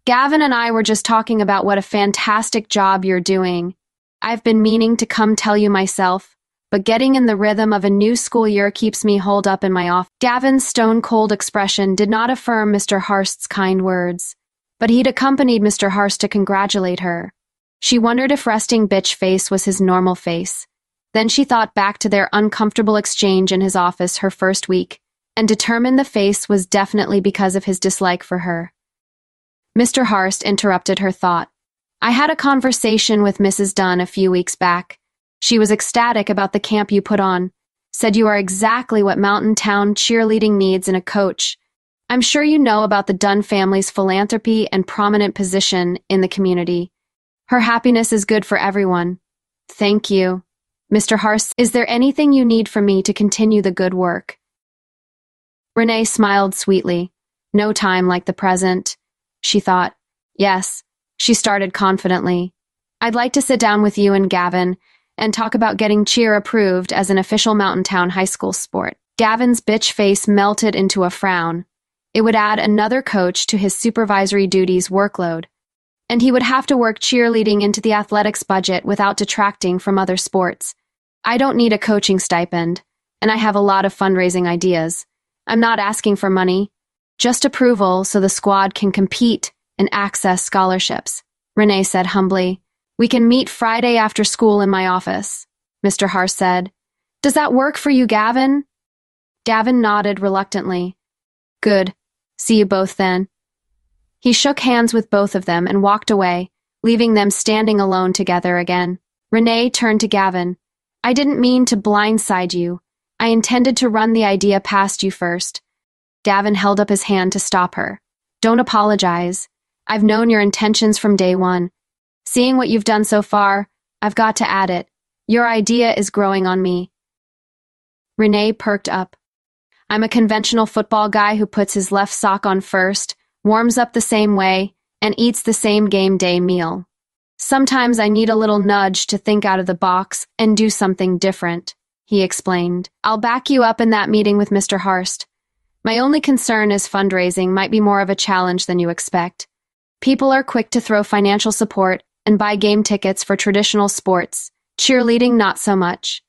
Gavin and I were just talking about what a fantastic job you're doing. I've been meaning to come tell you myself, but getting in the rhythm of a new school year keeps me holed up in my office. Gavin's stone-cold expression did not affirm Mr. Harst's kind words, but he'd accompanied Mr. Harst to congratulate her. She wondered if resting bitch face was his normal face. Then she thought back to their uncomfortable exchange in his office her first week and determined the face was definitely because of his dislike for her. Mr. Harst interrupted her thought. I had a conversation with Mrs. Dunn a few weeks back. She was ecstatic about the camp you put on, said you are exactly what Mountain Town cheerleading needs in a coach. I'm sure you know about the Dunn family's philanthropy and prominent position in the community. Her happiness is good for everyone. Thank you. Mr. Harst, is there anything you need from me to continue the good work? Renee smiled sweetly. No time like the present. She thought. Yes. She started confidently. I'd like to sit down with you and Gavin and talk about getting cheer approved as an official Mountain Town high school sport. Gavin's bitch face melted into a frown. It would add another coach to his supervisory duties workload. And he would have to work cheerleading into the athletics budget without detracting from other sports. I don't need a coaching stipend, and I have a lot of fundraising ideas. I'm not asking for money, just approval so the squad can compete and access scholarships. Renee said humbly. We can meet Friday after school in my office, Mr. Harst said. Does that work for you, Gavin? Gavin nodded reluctantly. Good. See you both then. He shook hands with both of them and walked away, leaving them standing alone together again. Renee turned to Gavin. I didn't mean to blindside you. I intended to run the idea past you first. Gavin held up his hand to stop her. Don't apologize. I've known your intentions from day one. Seeing what you've done so far, I've got to add it. Your idea is growing on me. Renee perked up. I'm a conventional football guy who puts his left sock on first, warms up the same way, and eats the same game day meal. Sometimes I need a little nudge to think out of the box and do something different he explained. I'll back you up in that meeting with Mr. Harst. My only concern is fundraising might be more of a challenge than you expect. People are quick to throw financial support and buy game tickets for traditional sports. Cheerleading, not so much.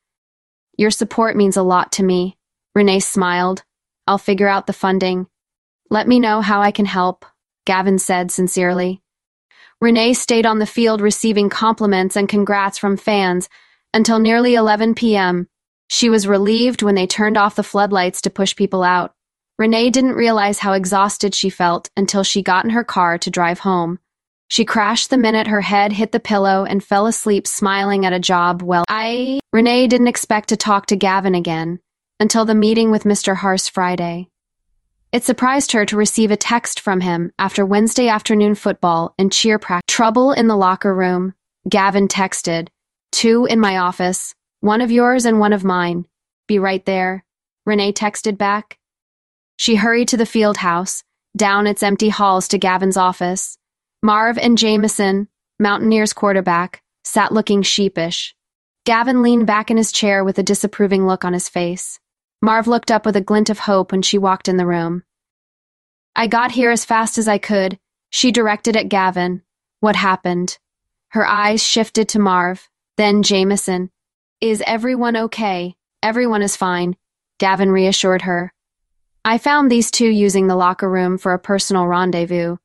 Your support means a lot to me. Renee smiled. I'll figure out the funding. Let me know how I can help, Gavin said sincerely. Renee stayed on the field receiving compliments and congrats from fans until nearly 11 p.m. She was relieved when they turned off the floodlights to push people out. Renee didn't realize how exhausted she felt until she got in her car to drive home. She crashed the minute her head hit the pillow and fell asleep smiling at a job well I Renee didn't expect to talk to Gavin again until the meeting with Mr. Harst Friday. It surprised her to receive a text from him after Wednesday afternoon football and cheer practice. Trouble in the locker room. Gavin texted. Two in my office. One of yours and one of mine. Be right there. Renee texted back. She hurried to the field house, down its empty halls to Gavin's office. Marv and Jameson, Mountaineers quarterback, sat looking sheepish. Gavin leaned back in his chair with a disapproving look on his face. Marv looked up with a glint of hope when she walked in the room. I got here as fast as I could, she directed at Gavin. What happened? Her eyes shifted to Marv, then Jameson. Is everyone okay? Everyone is fine, Gavin reassured her. I found these two using the locker room for a personal rendezvous.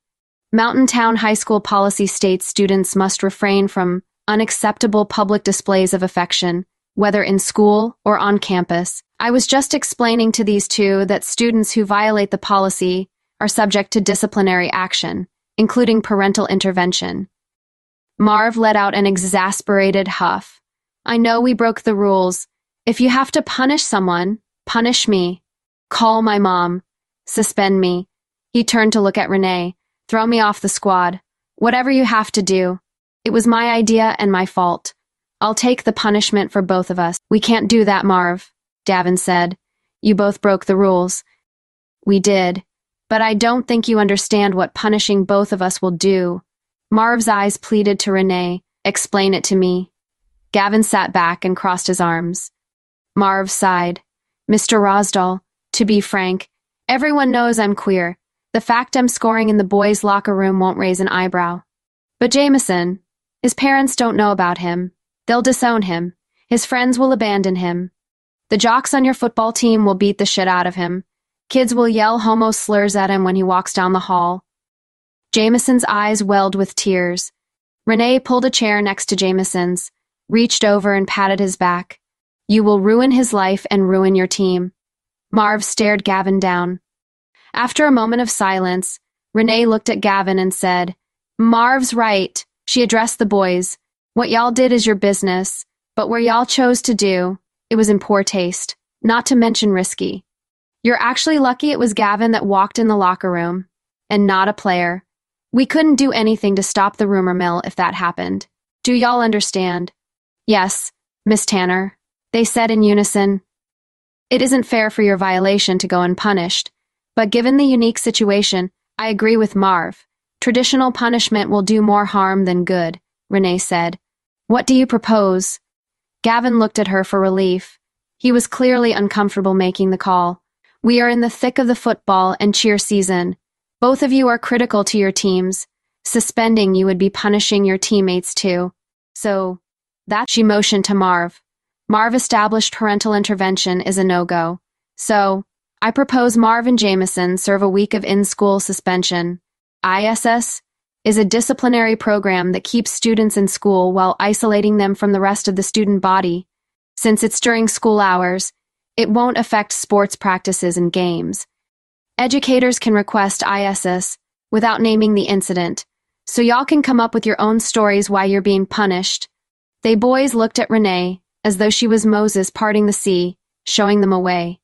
Mountain Town High School policy states students must refrain from unacceptable public displays of affection, whether in school or on campus. I was just explaining to these two that students who violate the policy are subject to disciplinary action, including parental intervention. Marv let out an exasperated huff. I know we broke the rules. If you have to punish someone, punish me. Call my mom. Suspend me. He turned to look at Renee. Throw me off the squad. Whatever you have to do. It was my idea and my fault. I'll take the punishment for both of us. We can't do that, Marv, Gavin said. You both broke the rules. We did. But I don't think you understand what punishing both of us will do. Marv's eyes pleaded to Renee. Explain it to me. Gavin sat back and crossed his arms. Marv sighed. Mr. Rosdahl, to be frank, everyone knows I'm queer. The fact I'm scoring in the boys' locker room won't raise an eyebrow. But Jameson, his parents don't know about him. They'll disown him. His friends will abandon him. The jocks on your football team will beat the shit out of him. Kids will yell homo slurs at him when he walks down the hall. Jameson's eyes welled with tears. Renee pulled a chair next to Jameson's, reached over and patted his back. You will ruin his life and ruin your team. Marv stared Gavin down. After a moment of silence, Renee looked at Gavin and said, Marv's right. She addressed the boys. What y'all did is your business, but where y'all chose to do, it was in poor taste, not to mention risky. You're actually lucky it was Gavin that walked in the locker room, and not a player. We couldn't do anything to stop the rumor mill if that happened. Do y'all understand? Yes, Miss Tanner, they said in unison. It isn't fair for your violation to go unpunished, but given the unique situation, I agree with Marv. Traditional punishment will do more harm than good. Renee said. What do you propose? Gavin looked at her for relief. He was clearly uncomfortable making the call. We are in the thick of the football and cheer season. Both of you are critical to your teams. Suspending you would be punishing your teammates too. So, that she motioned to Marv. Marv established parental intervention is a no-go. So, I propose Marv and Jameson serve a week of in-school suspension. ISS is a disciplinary program that keeps students in school while isolating them from the rest of the student body. Since it's during school hours, it won't affect sports practices and games. Educators can request ISS without naming the incident, so y'all can come up with your own stories why you're being punished. They boys looked at Renee as though she was Moses parting the sea, showing them a way.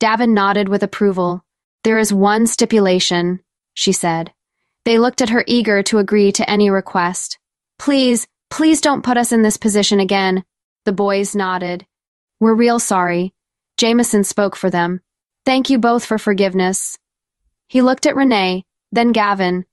Gavin nodded with approval. There is one stipulation, she said. They looked at her eager to agree to any request. Please, please don't put us in this position again. The boys nodded. We're real sorry. Jameson spoke for them. Thank you both for forgiveness. He looked at Renee, then Gavin.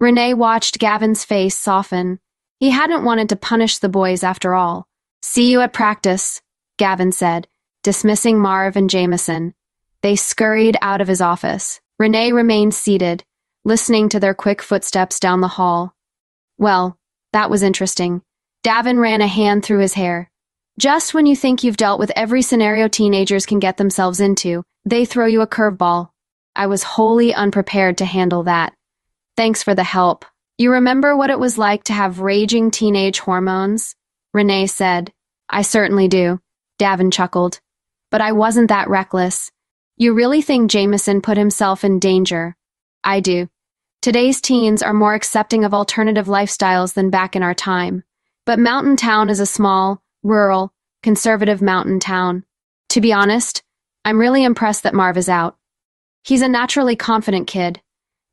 Renee watched Gavin's face soften. He hadn't wanted to punish the boys after all. See you at practice, Gavin said, dismissing Marv and Jameson. They scurried out of his office. Renee remained seated, listening to their quick footsteps down the hall. Well, that was interesting. Gavin ran a hand through his hair. Just when you think you've dealt with every scenario teenagers can get themselves into, they throw you a curveball. I was wholly unprepared to handle that. Thanks for the help. You remember what it was like to have raging teenage hormones? Renee said. I certainly do. Gavin chuckled. But I wasn't that reckless. You really think Jameson put himself in danger? I do. Today's teens are more accepting of alternative lifestyles than back in our time. But Mountain Town is a small, rural, conservative mountain town. To be honest, I'm really impressed that Marv is out. He's a naturally confident kid.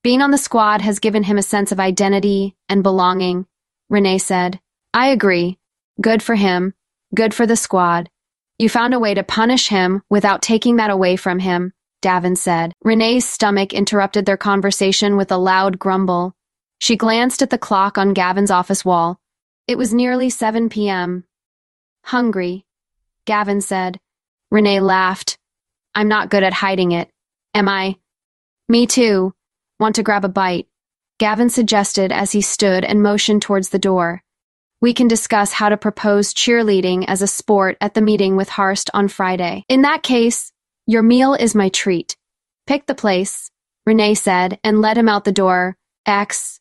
Being on the squad has given him a sense of identity and belonging, Renee said. I agree. Good for him. Good for the squad. You found a way to punish him without taking that away from him, Gavin said. Renee's stomach interrupted their conversation with a loud grumble. She glanced at the clock on Gavin's office wall. It was nearly 7 p.m. Hungry, Gavin said. Renee laughed. I'm not good at hiding it. Am I? Me too. Want to grab a bite? Gavin suggested as he stood and motioned towards the door. We can discuss how to propose cheerleading as a sport at the meeting with Harst on Friday. In that case, your meal is my treat. Pick the place, Renee said, and led him out the door. X.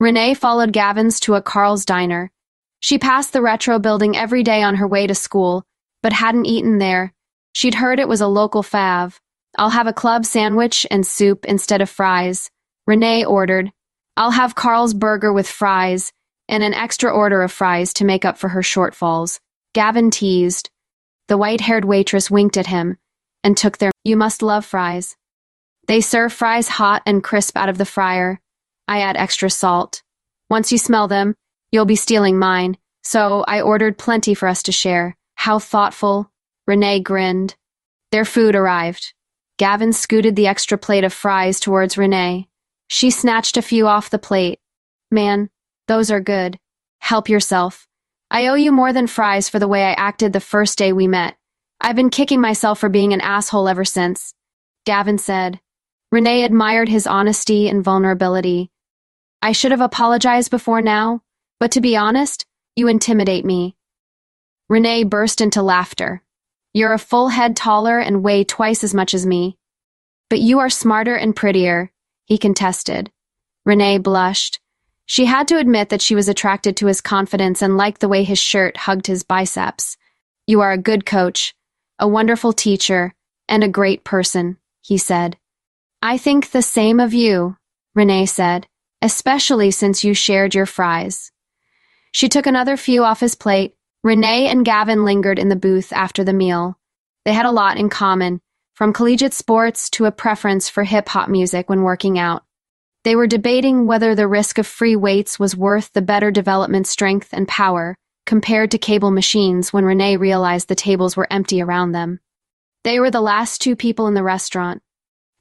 Renee followed Gavin's to a Carl's diner. She passed the retro building every day on her way to school, but hadn't eaten there. She'd heard it was a local fav. I'll have a club sandwich and soup instead of fries. Renee ordered. I'll have Carl's burger with fries and an extra order of fries to make up for her shortfalls. Gavin teased. The white haired waitress winked at him and took their You must love fries. They serve fries hot and crisp out of the fryer. I add extra salt. Once you smell them, you'll be stealing mine, so I ordered plenty for us to share. How thoughtful. Renee grinned. Their food arrived. Gavin scooted the extra plate of fries towards Renee. She snatched a few off the plate. Man, those are good. Help yourself. I owe you more than fries for the way I acted the first day we met. I've been kicking myself for being an asshole ever since. Gavin said. Renee admired his honesty and vulnerability. I should have apologized before now, but to be honest, you intimidate me. Renee burst into laughter. You're a full head taller and weigh twice as much as me. But you are smarter and prettier, he contested. Renee blushed. She had to admit that she was attracted to his confidence and liked the way his shirt hugged his biceps. You are a good coach, a wonderful teacher, and a great person, he said. I think the same of you, Renee said, especially since you shared your fries. She took another few off his plate. Renee and Gavin lingered in the booth after the meal. They had a lot in common, from collegiate sports to a preference for hip hop music when working out. They were debating whether the risk of free weights was worth the better development strength and power compared to cable machines when Renee realized the tables were empty around them. They were the last two people in the restaurant.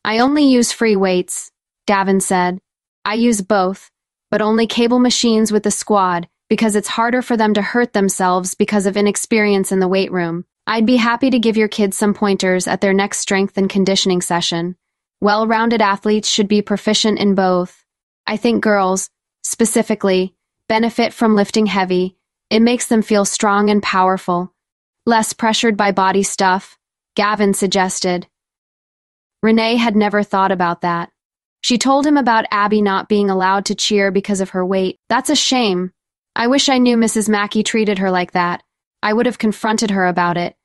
I only use free weights, Gavin said. I use both, but only cable machines with the squad because it's harder for them to hurt themselves because of inexperience in the weight room. I'd be happy to give your kids some pointers at their next strength and conditioning session. Well rounded athletes should be proficient in both. I think girls, specifically, benefit from lifting heavy. It makes them feel strong and powerful. Less pressured by body stuff, Gavin suggested. Renee had never thought about that. She told him about Abby not being allowed to cheer because of her weight. That's a shame. I wish I knew Mrs. Mackey treated her like that. I would have confronted her about it.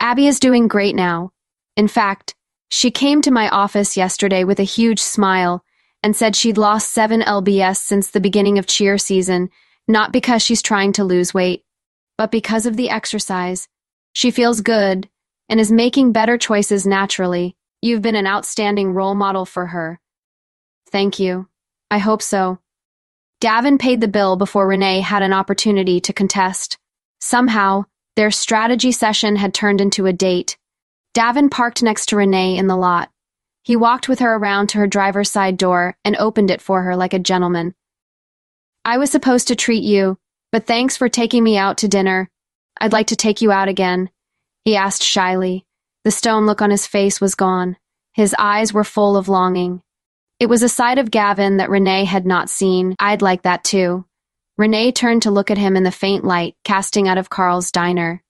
Abby is doing great now. In fact, she came to my office yesterday with a huge smile and said she'd lost 7 lbs since the beginning of cheer season, not because she's trying to lose weight, but because of the exercise. She feels good and is making better choices naturally. You've been an outstanding role model for her. Thank you. I hope so. Gavin paid the bill before Renee had an opportunity to contest. Somehow, their strategy session had turned into a date. Gavin parked next to Renee in the lot. He walked with her around to her driver's side door and opened it for her like a gentleman. I was supposed to treat you, but thanks for taking me out to dinner. I'd like to take you out again, he asked shyly. The stone look on his face was gone. His eyes were full of longing. It was a side of Gavin that Renee had not seen. I'd like that too. Renee turned to look at him in the faint light casting out of Carl's diner.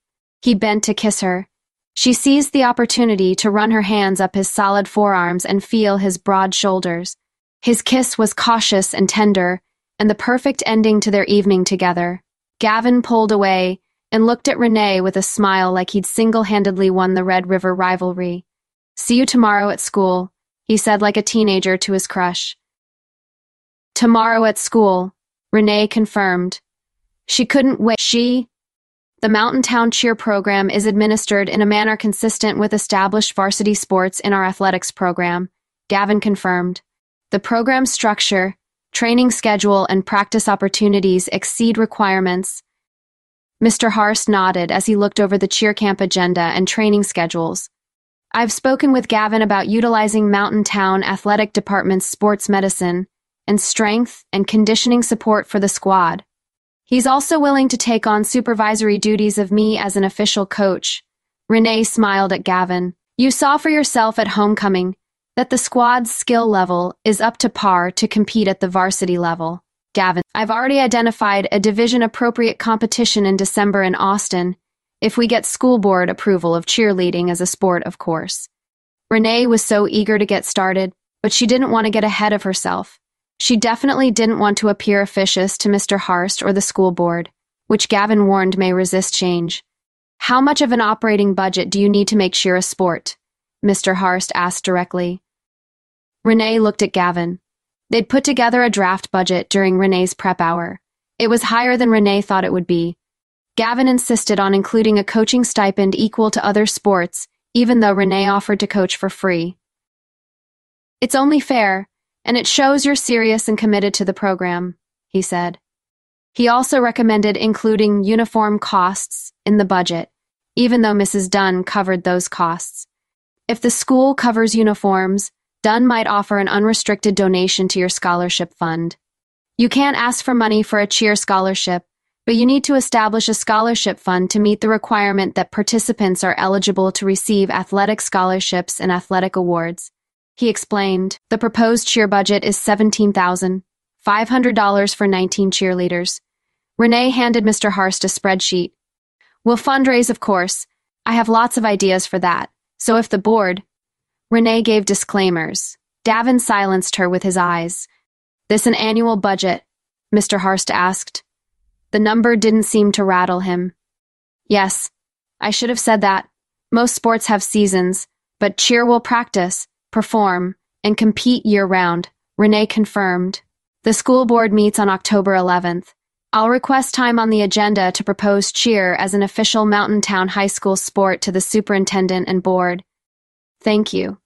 He bent to kiss her, she seized the opportunity to run her hands up his solid forearms and feel his broad shoulders. His kiss was cautious and tender, and the perfect ending to their evening together. Gavin pulled away and looked at Renee with a smile like he'd single handedly won the Red River rivalry. See you tomorrow at school, he said like a teenager to his crush. Tomorrow at school, Renee confirmed. She couldn't wait. She, the Mountain Town Cheer program is administered in a manner consistent with established varsity sports in our athletics program, Gavin confirmed. The program structure, training schedule, and practice opportunities exceed requirements. Mr. Harst nodded as he looked over the cheer camp agenda and training schedules. I've spoken with Gavin about utilizing Mountain Town Athletic Department's sports medicine and strength and conditioning support for the squad. He's also willing to take on supervisory duties of me as an official coach. Renee smiled at Gavin. You saw for yourself at homecoming that the squad's skill level is up to par to compete at the varsity level. Gavin, I've already identified a division appropriate competition in December in Austin if we get school board approval of cheerleading as a sport, of course. Renee was so eager to get started, but she didn't want to get ahead of herself. She definitely didn't want to appear officious to Mr. Harst or the school board, which Gavin warned may resist change. How much of an operating budget do you need to make cheer a sport? Mr. Harst asked directly. Renee looked at Gavin. They'd put together a draft budget during Renee's prep hour. It was higher than Renee thought it would be, Gavin insisted on including a coaching stipend equal to other sports, even though Renee offered to coach for free. It's only fair, and it shows you're serious and committed to the program, he said. He also recommended including uniform costs in the budget, even though Mrs. Dunn covered those costs. If the school covers uniforms, Dunn might offer an unrestricted donation to your scholarship fund. You can't ask for money for a cheer scholarship, but you need to establish a scholarship fund to meet the requirement that participants are eligible to receive athletic scholarships and athletic awards. He explained, the proposed cheer budget is $17,500 for 19 cheerleaders. Renee handed Mr. Harst a spreadsheet. We'll fundraise, of course. I have lots of ideas for that. So if the board... Renee gave disclaimers. Gavin silenced her with his eyes. This an annual budget? Mr. Harst asked. The number didn't seem to rattle him. Yes, I should have said that. Most sports have seasons, but cheer will practice, perform, and compete year round, Renee confirmed. The school board meets on October 11th. I'll request time on the agenda to propose cheer as an official Mountain Town High School sport to the superintendent and board. Thank you.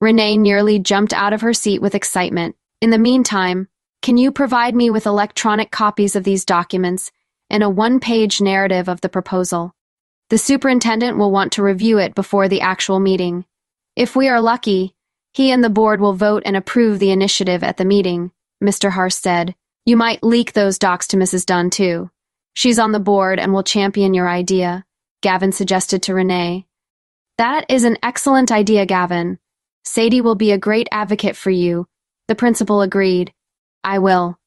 Renee nearly jumped out of her seat with excitement. In the meantime, can you provide me with electronic copies of these documents and a one-page narrative of the proposal? The superintendent will want to review it before the actual meeting. If we are lucky, he and the board will vote and approve the initiative at the meeting, Mr. Harst said. You might leak those docs to Mrs. Dunn, too. She's on the board and will champion your idea, Gavin suggested to Renee. That is an excellent idea, Gavin. Sadie will be a great advocate for you, the principal agreed. I will.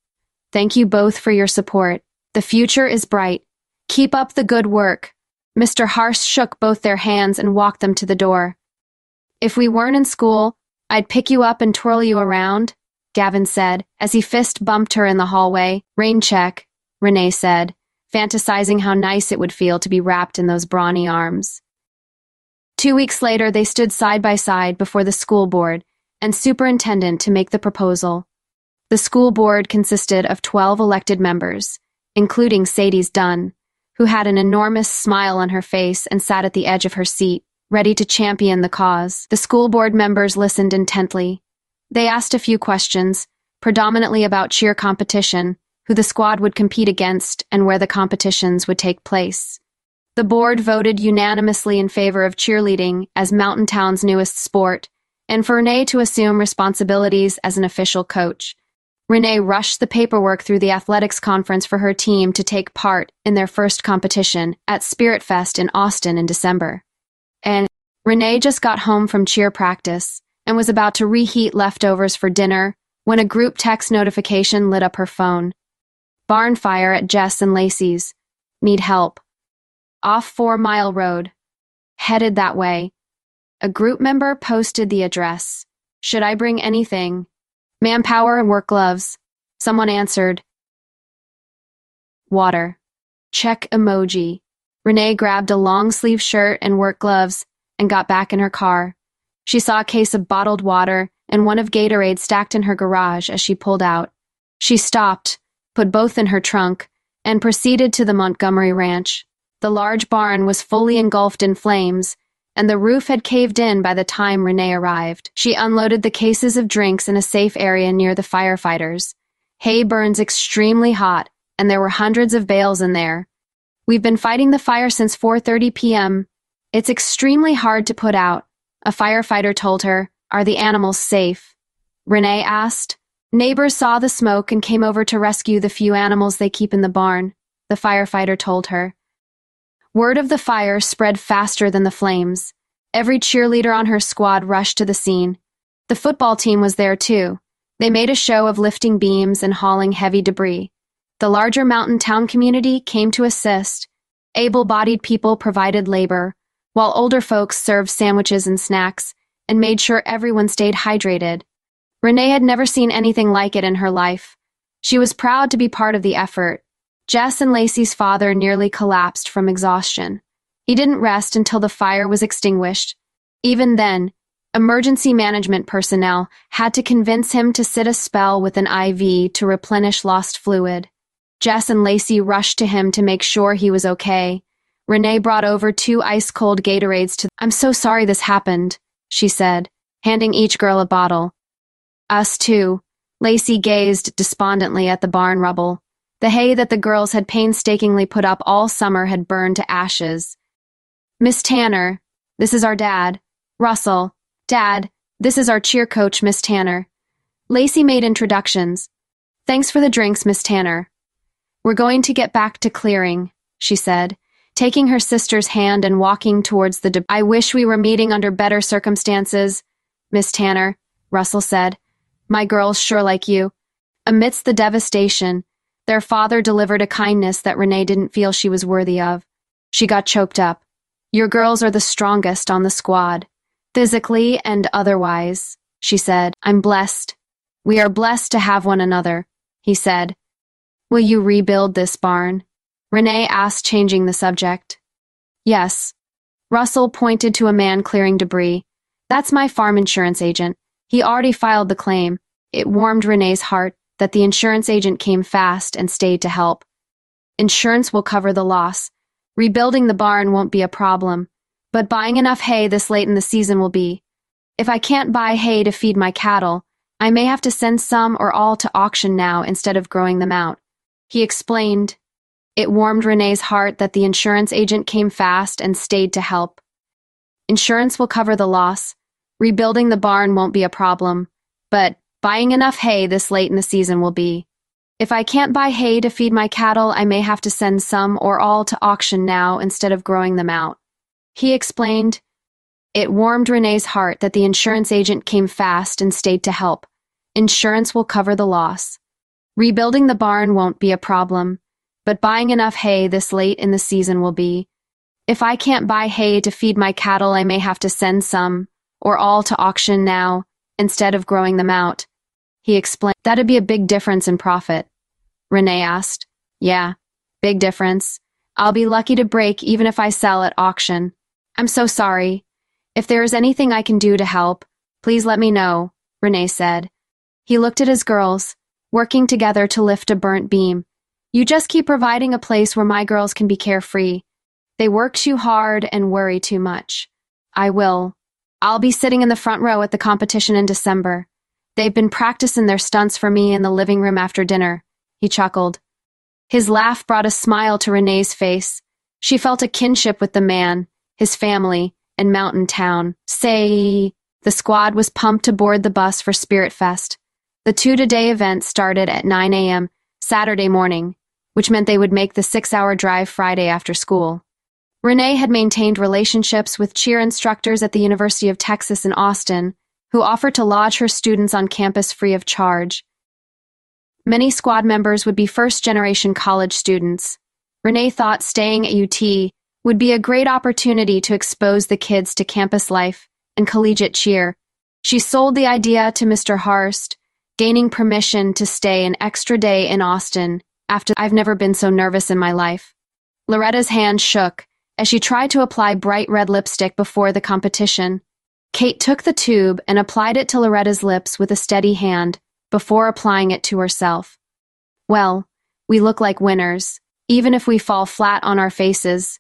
Thank you both for your support. The future is bright. Keep up the good work. Mr. Harst shook both their hands and walked them to the door. If we weren't in school, I'd pick you up and twirl you around, Gavin said, as he fist bumped her in the hallway. Rain check, Renee said, fantasizing how nice it would feel to be wrapped in those brawny arms. Two weeks later, they stood side by side before the school board and superintendent to make the proposal. The school board consisted of 12 elected members, including Sadie's Dunn, who had an enormous smile on her face and sat at the edge of her seat, ready to champion the cause. The school board members listened intently. They asked a few questions, predominantly about cheer competition, who the squad would compete against, and where the competitions would take place. The board voted unanimously in favor of cheerleading as Mountain Town's newest sport, and for Renee to assume responsibilities as an official coach. Renee rushed the paperwork through the athletics conference for her team to take part in their first competition at Spirit Fest in Austin in December. And Renee just got home from cheer practice and was about to reheat leftovers for dinner when a group text notification lit up her phone. Barn fire at Jess and Lacey's. Need help. Off Four Mile Road. Headed that way. A group member posted the address. Should I bring anything? Manpower and work gloves. Someone answered. Water. Check emoji. Renee grabbed a long sleeve shirt and work gloves and got back in her car. She saw a case of bottled water and one of Gatorade stacked in her garage as she pulled out. She stopped, put both in her trunk, and proceeded to the Montgomery Ranch. The large barn was fully engulfed in flames, and the roof had caved in by the time Renee arrived. She unloaded the cases of drinks in a safe area near the firefighters. Hay burns extremely hot, and there were hundreds of bales in there. We've been fighting the fire since 4:30 p.m. It's extremely hard to put out. A firefighter told her, "Are the animals safe?" Renee asked. Neighbors saw the smoke and came over to rescue the few animals they keep in the barn, the firefighter told her. Word of the fire spread faster than the flames. Every cheerleader on her squad rushed to the scene. The football team was there too. They made a show of lifting beams and hauling heavy debris. The larger mountain town community came to assist. Able bodied people provided labor, while older folks served sandwiches and snacks and made sure everyone stayed hydrated. Renee had never seen anything like it in her life. She was proud to be part of the effort. Jess and Lacey's father nearly collapsed from exhaustion. He didn't rest until the fire was extinguished. Even then, emergency management personnel had to convince him to sit a spell with an IV to replenish lost fluid. Jess and Lacey rushed to him to make sure he was okay. Renee brought over two ice cold Gatorades to. I'm so sorry this happened, she said, handing each girl a bottle. Us too. Lacey gazed despondently at the barn rubble. The hay that the girls had painstakingly put up all summer had burned to ashes. Miss Tanner, this is our dad. Russell, Dad, this is our cheer coach, Miss Tanner. Lacey made introductions. Thanks for the drinks, Miss Tanner. We're going to get back to clearing, she said, taking her sister's hand and walking towards the. De- I wish we were meeting under better circumstances, Miss Tanner, Russell said. My girls sure like you. Amidst the devastation, their father delivered a kindness that Renee didn't feel she was worthy of. She got choked up. Your girls are the strongest on the squad, physically and otherwise, she said. I'm blessed. We are blessed to have one another, he said. Will you rebuild this barn? Renee asked, changing the subject. Yes. Russell pointed to a man clearing debris. That's my farm insurance agent. He already filed the claim. It warmed Renee's heart that the insurance agent came fast and stayed to help. Insurance will cover the loss. Rebuilding the barn won't be a problem, but buying enough hay this late in the season will be. If I can't buy hay to feed my cattle, I may have to send some or all to auction now instead of growing them out. He explained. It warmed Renee's heart that the insurance agent came fast and stayed to help. Insurance will cover the loss. Rebuilding the barn won't be a problem, but Buying enough hay this late in the season will be. If I can't buy hay to feed my cattle, I may have to send some or all to auction now instead of growing them out. He explained. It warmed Renee's heart that the insurance agent came fast and stayed to help. Insurance will cover the loss. Rebuilding the barn won't be a problem, but buying enough hay this late in the season will be. If I can't buy hay to feed my cattle, I may have to send some, or all to auction now, instead of growing them out. He explained, That'd be a big difference in profit. Renee asked, Yeah, big difference. I'll be lucky to break even if I sell at auction. I'm so sorry. If there is anything I can do to help, please let me know, Renee said. He looked at his girls, working together to lift a burnt beam. You just keep providing a place where my girls can be carefree. They work too hard and worry too much. I will, I'll be sitting in the front row at the competition in December. They've been practicing their stunts for me in the living room after dinner. He chuckled. His laugh brought a smile to Renee's face. She felt a kinship with the man, his family, and Mountain Town. Say, the squad was pumped to board the bus for Spirit Fest. The two-to-day event started at 9 a.m. Saturday morning, which meant they would make the six-hour drive Friday after school. Renee had maintained relationships with cheer instructors at the University of Texas in Austin, who offered to lodge her students on campus free of charge. Many squad members would be first generation college students. Renee thought staying at UT would be a great opportunity to expose the kids to campus life and collegiate cheer. She sold the idea to Mr. Harst, gaining permission to stay an extra day in Austin after I've never been so nervous in my life. Loretta's hand shook as she tried to apply bright red lipstick before the competition. Kate took the tube and applied it to Loretta's lips with a steady hand before applying it to herself. Well, we look like winners, even if we fall flat on our faces.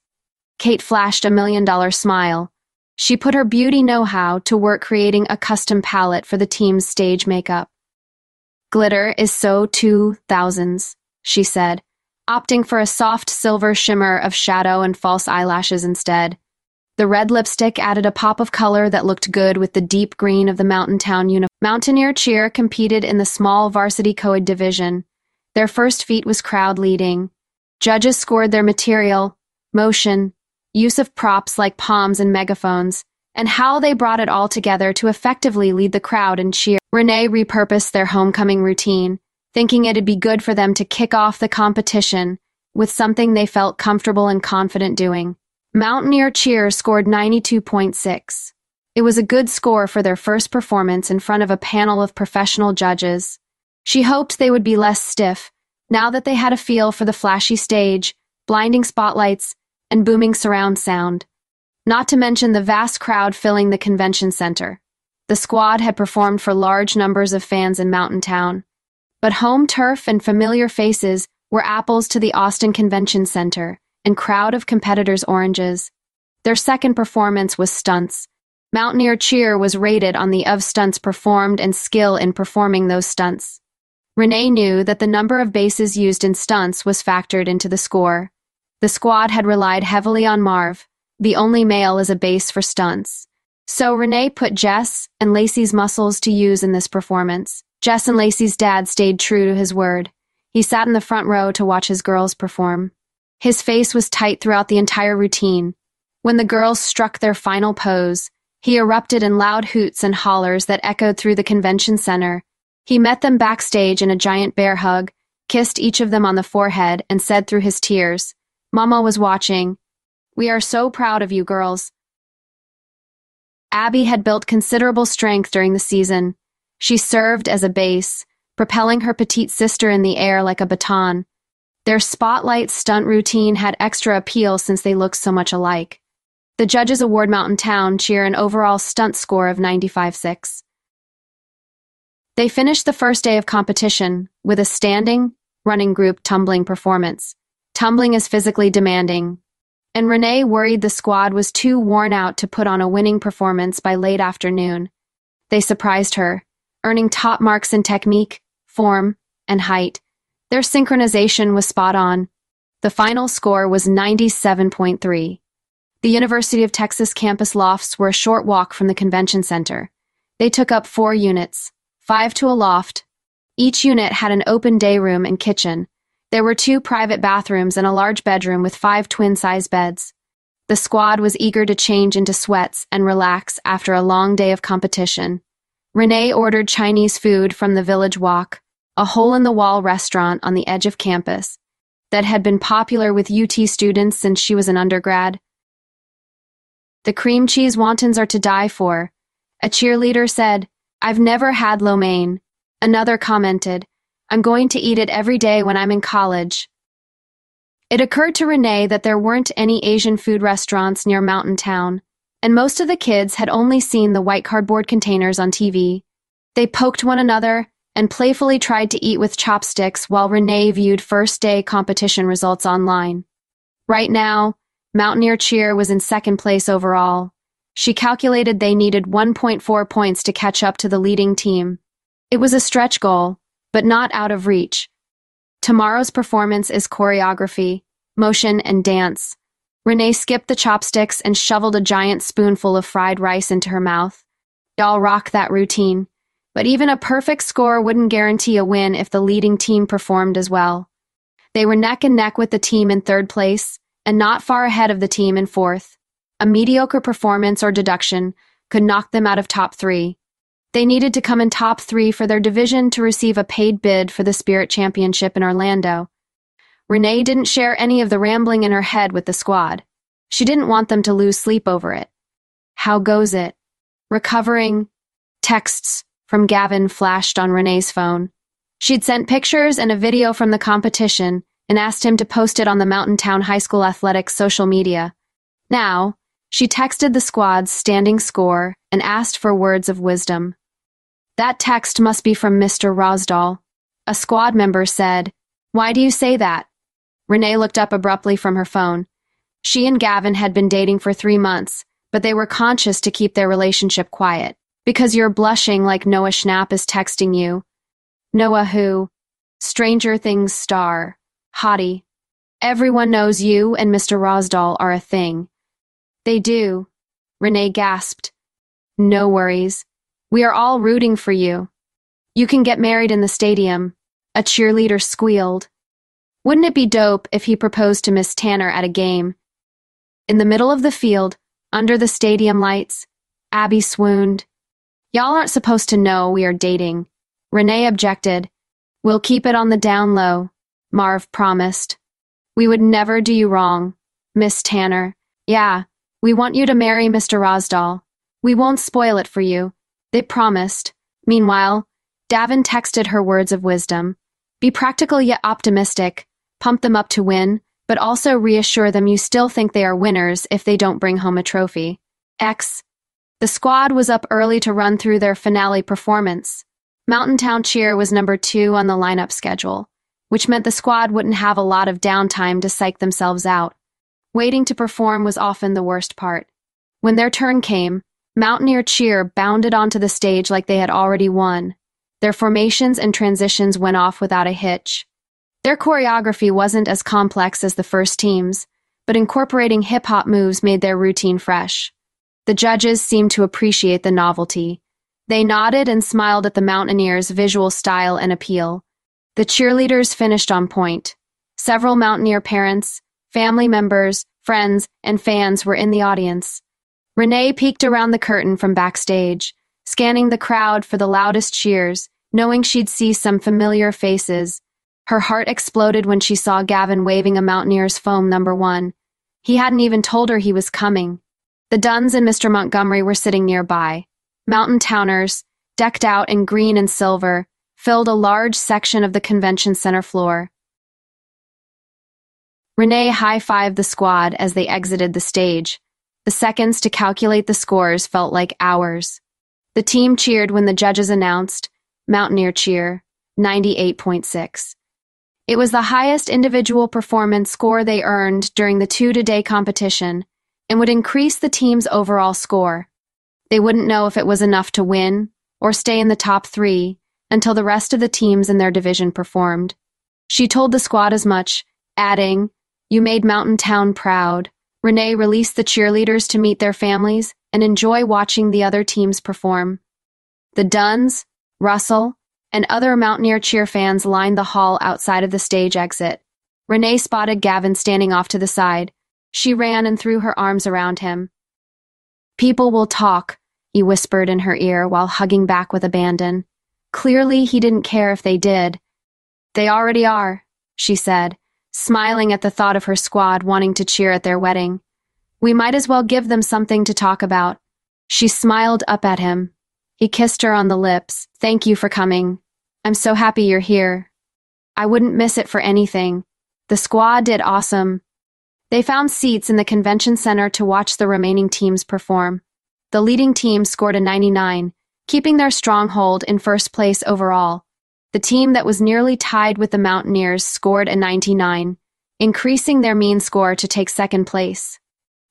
Kate flashed a million dollar smile. She put her beauty know how to work creating a custom palette for the team's stage makeup. Glitter is so two thousands, she said, opting for a soft silver shimmer of shadow and false eyelashes instead. The red lipstick added a pop of color that looked good with the deep green of the Mountain Town uniform. Mountaineer Cheer competed in the small varsity co-ed division. Their first feat was crowd leading. Judges scored their material, motion, use of props like poms and megaphones, and how they brought it all together to effectively lead the crowd and cheer. Renee repurposed their homecoming routine, thinking it'd be good for them to kick off the competition with something they felt comfortable and confident doing. Mountaineer Cheer scored 92.6. It was a good score for their first performance in front of a panel of professional judges. She hoped they would be less stiff, now that they had a feel for the flashy stage, blinding spotlights, and booming surround sound. Not to mention the vast crowd filling the convention center. The squad had performed for large numbers of fans in Mountain Town. But home turf and familiar faces were apples to the Austin Convention Center, and crowd of competitors' oranges. Their second performance was stunts. Mountaineer Cheer was rated on the of stunts performed and skill in performing those stunts. Renee knew that the number of bases used in stunts was factored into the score. The squad had relied heavily on Marv, the only male as a base for stunts. So Renee put Jess and Lacey's muscles to use in this performance. Jess and Lacey's dad stayed true to his word. He sat in the front row to watch his girls perform. His face was tight throughout the entire routine. When the girls struck their final pose, he erupted in loud hoots and hollers that echoed through the convention center. He met them backstage in a giant bear hug, kissed each of them on the forehead, and said through his tears, Mama was watching. We are so proud of you, girls. Abby had built considerable strength during the season. She served as a base, propelling her petite sister in the air like a baton. Their spotlight stunt routine had extra appeal since they looked so much alike. The judges award Mountain Town cheer an overall stunt score of 95.6. They finished the first day of competition with a standing, running group tumbling performance. Tumbling is physically demanding, and Renee worried the squad was too worn out to put on a winning performance by late afternoon. They surprised her, earning top marks in technique, form, and height. Their synchronization was spot on. The final score was 97.3. The University of Texas campus lofts were a short walk from the convention center. They took up four units, five to a loft. Each unit had an open day room and kitchen. There were two private bathrooms and a large bedroom with five twin-size beds. The squad was eager to change into sweats and relax after a long day of competition. Renee ordered Chinese food from the Village Walk, a hole in the wall restaurant on the edge of campus that had been popular with UT students since she was an undergrad. The cream cheese wontons are to die for. A cheerleader said, I've never had lo mein. Another commented, I'm going to eat it every day when I'm in college. It occurred to Renee that there weren't any Asian food restaurants near Mountain Town, and most of the kids had only seen the white cardboard containers on TV. They poked one another and playfully tried to eat with chopsticks while Renee viewed first day competition results online. Right now, Mountaineer Cheer was in second place overall. She calculated they needed 1.4 points to catch up to the leading team. It was a stretch goal, but not out of reach. Tomorrow's performance is choreography, motion, and dance. Renee skipped the chopsticks and shoveled a giant spoonful of fried rice into her mouth. Y'all rock that routine. But even a perfect score wouldn't guarantee a win if the leading team performed as well. They were neck and neck with the team in third place, and not far ahead of the team in fourth. A mediocre performance or deduction could knock them out of top three. They needed to come in top three for their division to receive a paid bid for the Spirit Championship in Orlando. Renee didn't share any of the rambling in her head with the squad. She didn't want them to lose sleep over it. How goes it? Recovering? Texts, from Gavin flashed on Renee's phone. She'd sent pictures and a video from the competition and asked him to post it on the Mountain Town High School Athletics social media. Now, she texted the squad's standing score and asked for words of wisdom. That text must be from Mr. Rosdahl. A squad member said, Why do you say that? Renee looked up abruptly from her phone. She and Gavin had been dating for three months, but they were conscious to keep their relationship quiet. Because you're blushing like Noah Schnapp is texting you. Noah who? Stranger Things star. Hottie. Everyone knows you and Mr. Rosdahl are a thing. They do. Renee gasped. No worries. We are all rooting for you. You can get married in the stadium. A cheerleader squealed. Wouldn't it be dope if he proposed to Miss Tanner at a game? In the middle of the field, under the stadium lights, Abby swooned. Y'all aren't supposed to know we are dating. Renee objected. We'll keep it on the down low, Marv promised. We would never do you wrong, Miss Tanner. Yeah, we want you to marry Mr. Rosdahl. We won't spoil it for you. They promised. Meanwhile, Gavin texted her words of wisdom. Be practical yet optimistic. Pump them up to win, but also reassure them you still think they are winners if they don't bring home a trophy. X. The squad was up early to run through their finale performance. Mountain Town Cheer was number two on the lineup schedule, which meant the squad wouldn't have a lot of downtime to psych themselves out. Waiting to perform was often the worst part. When their turn came, Mountaineer Cheer bounded onto the stage like they had already won. Their formations and transitions went off without a hitch. Their choreography wasn't as complex as the first team's, but incorporating hip hop moves made their routine fresh. The judges seemed to appreciate the novelty. They nodded and smiled at the Mountaineers' visual style and appeal. The cheerleaders finished on point. Several Mountaineer parents, family members, friends, and fans were in the audience. Renee peeked around the curtain from backstage, scanning the crowd for the loudest cheers, knowing she'd see some familiar faces. Her heart exploded when she saw Gavin waving a Mountaineer's foam number one. He hadn't even told her he was coming. The Dunns and Mr. Montgomery were sitting nearby. Mountain Towners, decked out in green and silver, filled a large section of the convention center floor. Renee high-fived the squad as they exited the stage, the seconds to calculate the scores felt like hours. The team cheered when the judges announced Mountaineer Cheer 98.6. It was the highest individual performance score they earned during the two to day competition and would increase the team's overall score. They wouldn't know if it was enough to win or stay in the top three until the rest of the teams in their division performed. She told the squad as much, adding, You made Mountain Town proud. Renee released the cheerleaders to meet their families and enjoy watching the other teams perform. The Dunns, Russell, and other Mountaineer cheer fans lined the hall outside of the stage exit. Renee spotted Gavin standing off to the side. She ran and threw her arms around him. People will talk, he whispered in her ear while hugging back with abandon. Clearly, he didn't care if they did. They already are, she said, smiling at the thought of her squad wanting to cheer at their wedding. We might as well give them something to talk about. She smiled up at him. He kissed her on the lips. Thank you for coming. I'm so happy you're here. I wouldn't miss it for anything. The squad did awesome. They found seats in the convention center to watch the remaining teams perform. The leading team scored a 99, keeping their stronghold in first place overall. The team that was nearly tied with the Mountaineers scored a 99, increasing their mean score to take second place.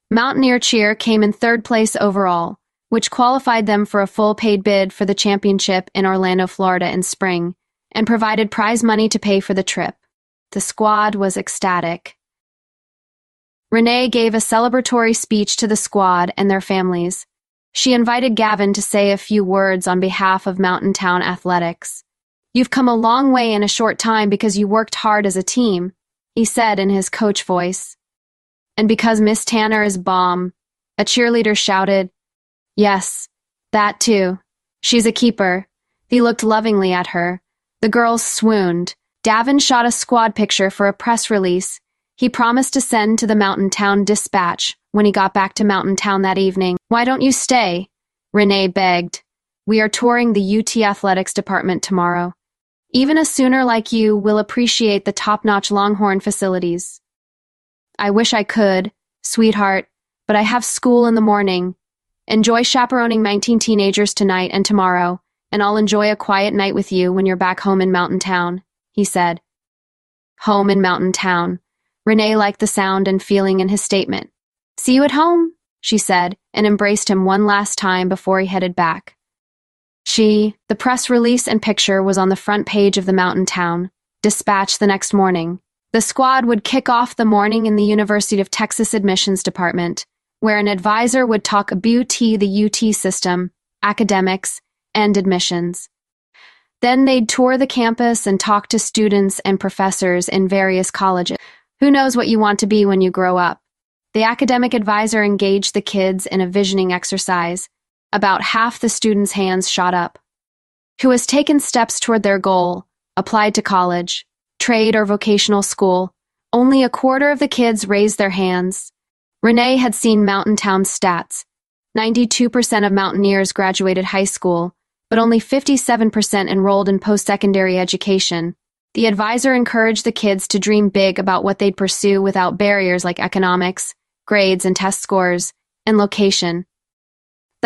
Mountaineer Cheer came in third place overall, which qualified them for a full paid bid for the championship in Orlando, Florida in spring, and provided prize money to pay for the trip. The squad was ecstatic. Renee gave a celebratory speech to the squad and their families. She invited Gavin to say a few words on behalf of Mountain Town Athletics. You've come a long way in a short time because you worked hard as a team, he said in his coach voice. And because Miss Tanner is bomb, a cheerleader shouted, Yes, that too. She's a keeper. He looked lovingly at her. The girls swooned. Gavin shot a squad picture for a press release he promised to send to the Mountain Town Dispatch when he got back to Mountain Town that evening. Why don't you stay? Renee begged. We are touring the UT Athletics Department tomorrow. Even a sooner like you will appreciate the top-notch Longhorn facilities. I wish I could, sweetheart, but I have school in the morning. Enjoy chaperoning 19 teenagers tonight and tomorrow, and I'll enjoy a quiet night with you when you're back home in Mountain Town, he said. Home in Mountain Town. Renee liked the sound and feeling in his statement. See you at home, she said, and embraced him one last time before he headed back. She, the press release and picture was on the front page of the Mountain Town, dispatched the next morning. The squad would kick off the morning in the University of Texas Admissions Department, where an advisor would talk about the UT system, academics, and admissions. Then they'd tour the campus and talk to students and professors in various colleges. Who knows what you want to be when you grow up? The academic advisor engaged the kids in a visioning exercise. About half the students' hands shot up. Who has taken steps toward their goal, applied to college, trade, or vocational school? Only a quarter of the kids raised their hands. Renee had seen Mountain Town's stats. 92% of Mountaineers graduated high school, but only 57% enrolled in post-secondary education. The advisor encouraged the kids to dream big about what they'd pursue without barriers like economics, grades and test scores, and location.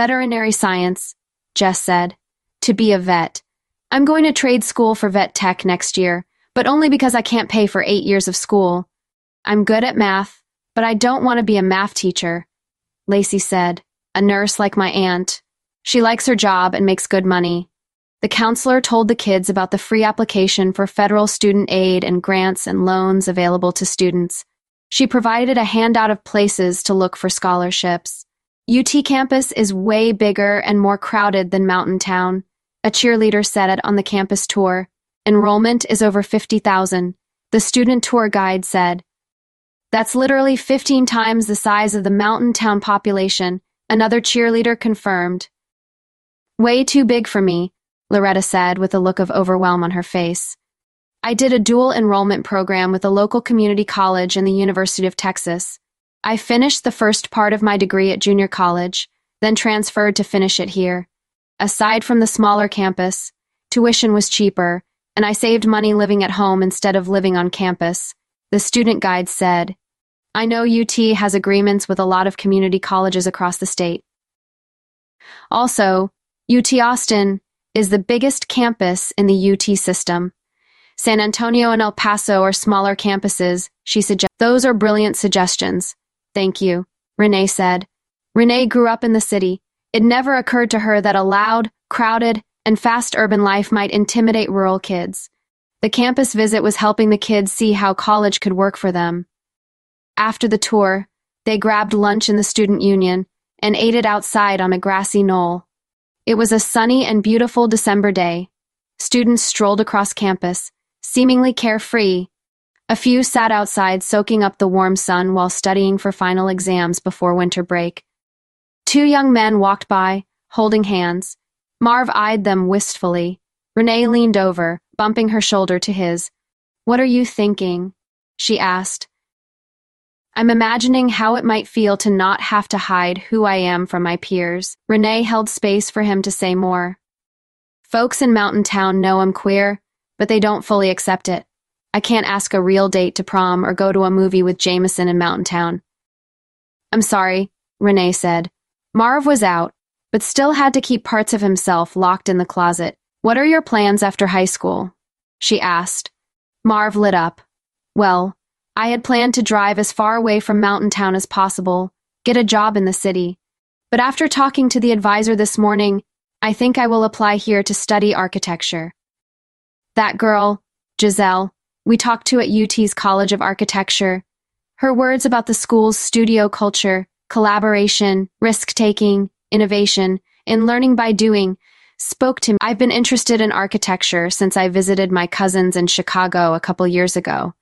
Veterinary science, Jess said. To be a vet. I'm going to trade school for vet tech next year, but only because I can't pay for eight years of school. I'm good at math, but I don't want to be a math teacher, Lacey said, a nurse like my aunt. She likes her job and makes good money. The counselor told the kids about the free application for federal student aid and grants and loans available to students. She provided a handout of places to look for scholarships. UT campus is way bigger and more crowded than Mountain Town, a cheerleader said it on the campus tour. Enrollment is over 50,000, the student tour guide said. That's literally 15 times the size of the Mountain Town population, another cheerleader confirmed. Way too big for me, Loretta said with a look of overwhelm on her face. I did a dual enrollment program with a local community college and the University of Texas. I finished the first part of my degree at junior college, then transferred to finish it here. Aside from the smaller campus, tuition was cheaper, and I saved money living at home instead of living on campus, the student guide said. I know UT has agreements with a lot of community colleges across the state. Also, UT Austin is the biggest campus in the UT system. San Antonio and El Paso are smaller campuses, she suggested. Those are brilliant suggestions. Thank you, Renee said. Renee grew up in the city. It never occurred to her that a loud, crowded, and fast urban life might intimidate rural kids. The campus visit was helping the kids see how college could work for them. After the tour, they grabbed lunch in the student union and ate it outside on a grassy knoll. It was a sunny and beautiful December day. Students strolled across campus, seemingly carefree. A few sat outside soaking up the warm sun while studying for final exams before winter break. Two young men walked by, holding hands. Marv eyed them wistfully. Renee leaned over, bumping her shoulder to his. What are you thinking? she asked. I'm imagining how it might feel to not have to hide who I am from my peers. Renee held space for him to say more. Folks in Mountain Town know I'm queer, but they don't fully accept it. I can't ask a real date to prom or go to a movie with Jameson in Mountain Town. I'm sorry, Renee said. Marv was out, but still had to keep parts of himself locked in the closet. What are your plans after high school? She asked. Marv lit up. Well, I had planned to drive as far away from Mountain Town as possible, get a job in the city. But after talking to the advisor this morning, I think I will apply here to study architecture. That girl, Giselle, we talked to at UT's College of Architecture. Her words about the school's studio culture, collaboration, risk taking, innovation, and learning by doing spoke to me. I've been interested in architecture since I visited my cousins in Chicago a couple years ago.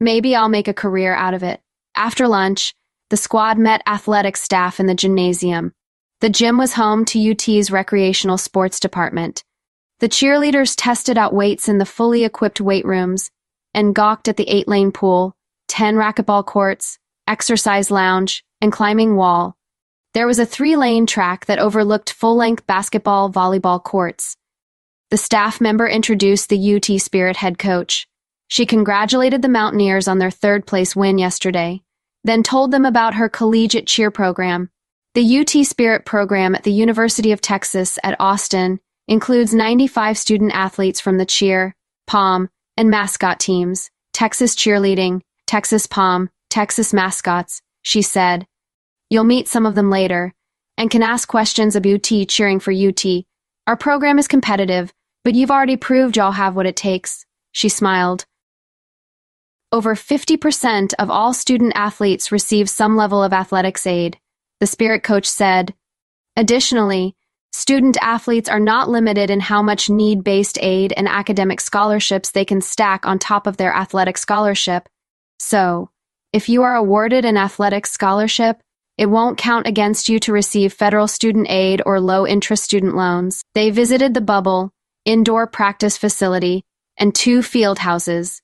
Maybe I'll make a career out of it. After lunch, the squad met athletic staff in the gymnasium. The gym was home to UT's recreational sports department. The cheerleaders tested out weights in the fully equipped weight rooms and gawked at the eight lane pool, 10 racquetball courts, exercise lounge, and climbing wall. There was a three lane track that overlooked full length basketball volleyball courts. The staff member introduced the UT Spirit head coach. She congratulated the Mountaineers on their third place win yesterday, then told them about her collegiate cheer program. The UT Spirit program at the University of Texas at Austin includes 95 student athletes from the cheer, pom, and mascot teams, Texas cheerleading, Texas pom, Texas mascots, she said. You'll meet some of them later and can ask questions of UT cheering for UT. Our program is competitive, but you've already proved y'all have what it takes, she smiled. Over 50% of all student athletes receive some level of athletics aid, the spirit coach said. Additionally, student athletes are not limited in how much need based aid and academic scholarships they can stack on top of their athletic scholarship. So, if you are awarded an athletics scholarship, it won't count against you to receive federal student aid or low interest student loans. They visited the bubble, indoor practice facility, and two field houses.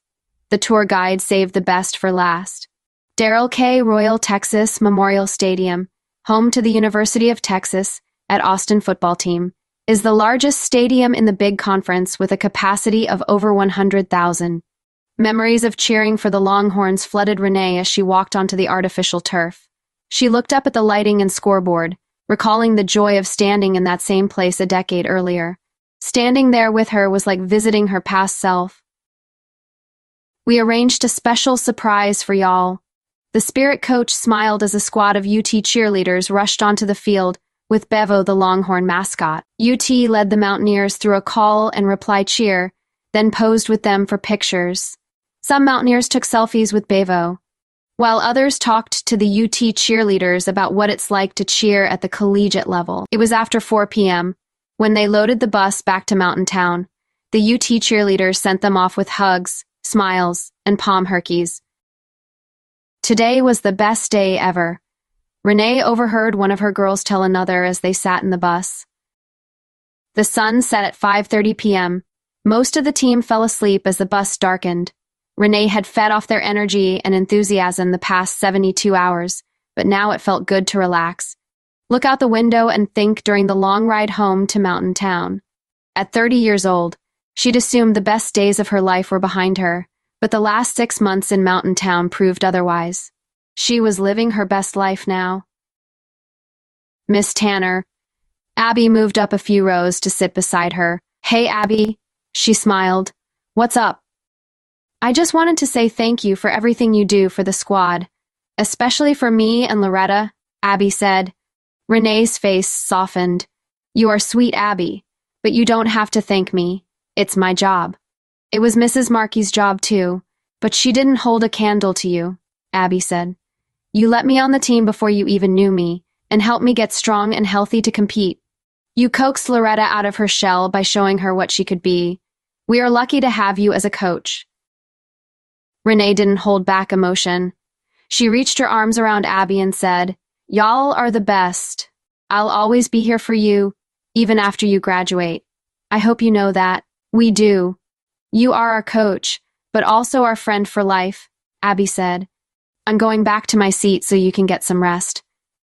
The tour guide saved the best for last. Darrell K. Royal Texas Memorial Stadium, home to the University of Texas at Austin football team, is the largest stadium in the big conference with a capacity of over 100,000. Memories of cheering for the Longhorns flooded Renee as she walked onto the artificial turf. She looked up at the lighting and scoreboard, recalling the joy of standing in that same place a decade earlier. Standing there with her was like visiting her past self. We arranged a special surprise for y'all. The spirit coach smiled as a squad of UT cheerleaders rushed onto the field with Bevo the Longhorn mascot. UT led the Mountaineers through a call and reply cheer, then posed with them for pictures. Some Mountaineers took selfies with Bevo while others talked to the UT cheerleaders about what it's like to cheer at the collegiate level. It was after 4 p.m. when they loaded the bus back to Mountain Town. The UT cheerleaders sent them off with hugs, smiles, and pom herkies. Today was the best day ever. Renee overheard one of her girls tell another as they sat in the bus. The sun set at 5:30 p.m. Most of the team fell asleep as the bus darkened. Renee had fed off their energy and enthusiasm the past 72 hours, but now it felt good to relax. Look out the window and think during the long ride home to Mountain Town. At 30 years old, she'd assumed the best days of her life were behind her, but the last six months in Mountain Town proved otherwise. She was living her best life now. Miss Tanner. Abby moved up a few rows to sit beside her. Hey, Abby. She smiled. What's up? I just wanted to say thank you for everything you do for the squad, especially for me and Loretta, Abby said. Renee's face softened. You are sweet, Abby, but you don't have to thank me. It's my job. It was Mrs. Markey's job too, but she didn't hold a candle to you, Abby said. You let me on the team before you even knew me, and helped me get strong and healthy to compete. You coaxed Loretta out of her shell by showing her what she could be. We are lucky to have you as a coach. Renee didn't hold back emotion. She reached her arms around Abby and said, Y'all are the best. I'll always be here for you, even after you graduate. I hope you know that. We do. You are our coach, but also our friend for life, Abby said. I'm going back to my seat so you can get some rest.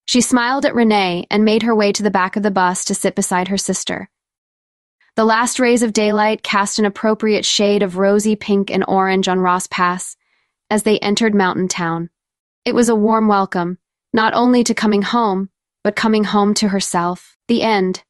She smiled at Renee and made her way to the back of the bus to sit beside her sister. The last rays of daylight cast an appropriate shade of rosy pink and orange on Ross Pass as they entered Mountain Town. It was a warm welcome, not only to coming home, but coming home to herself. The end.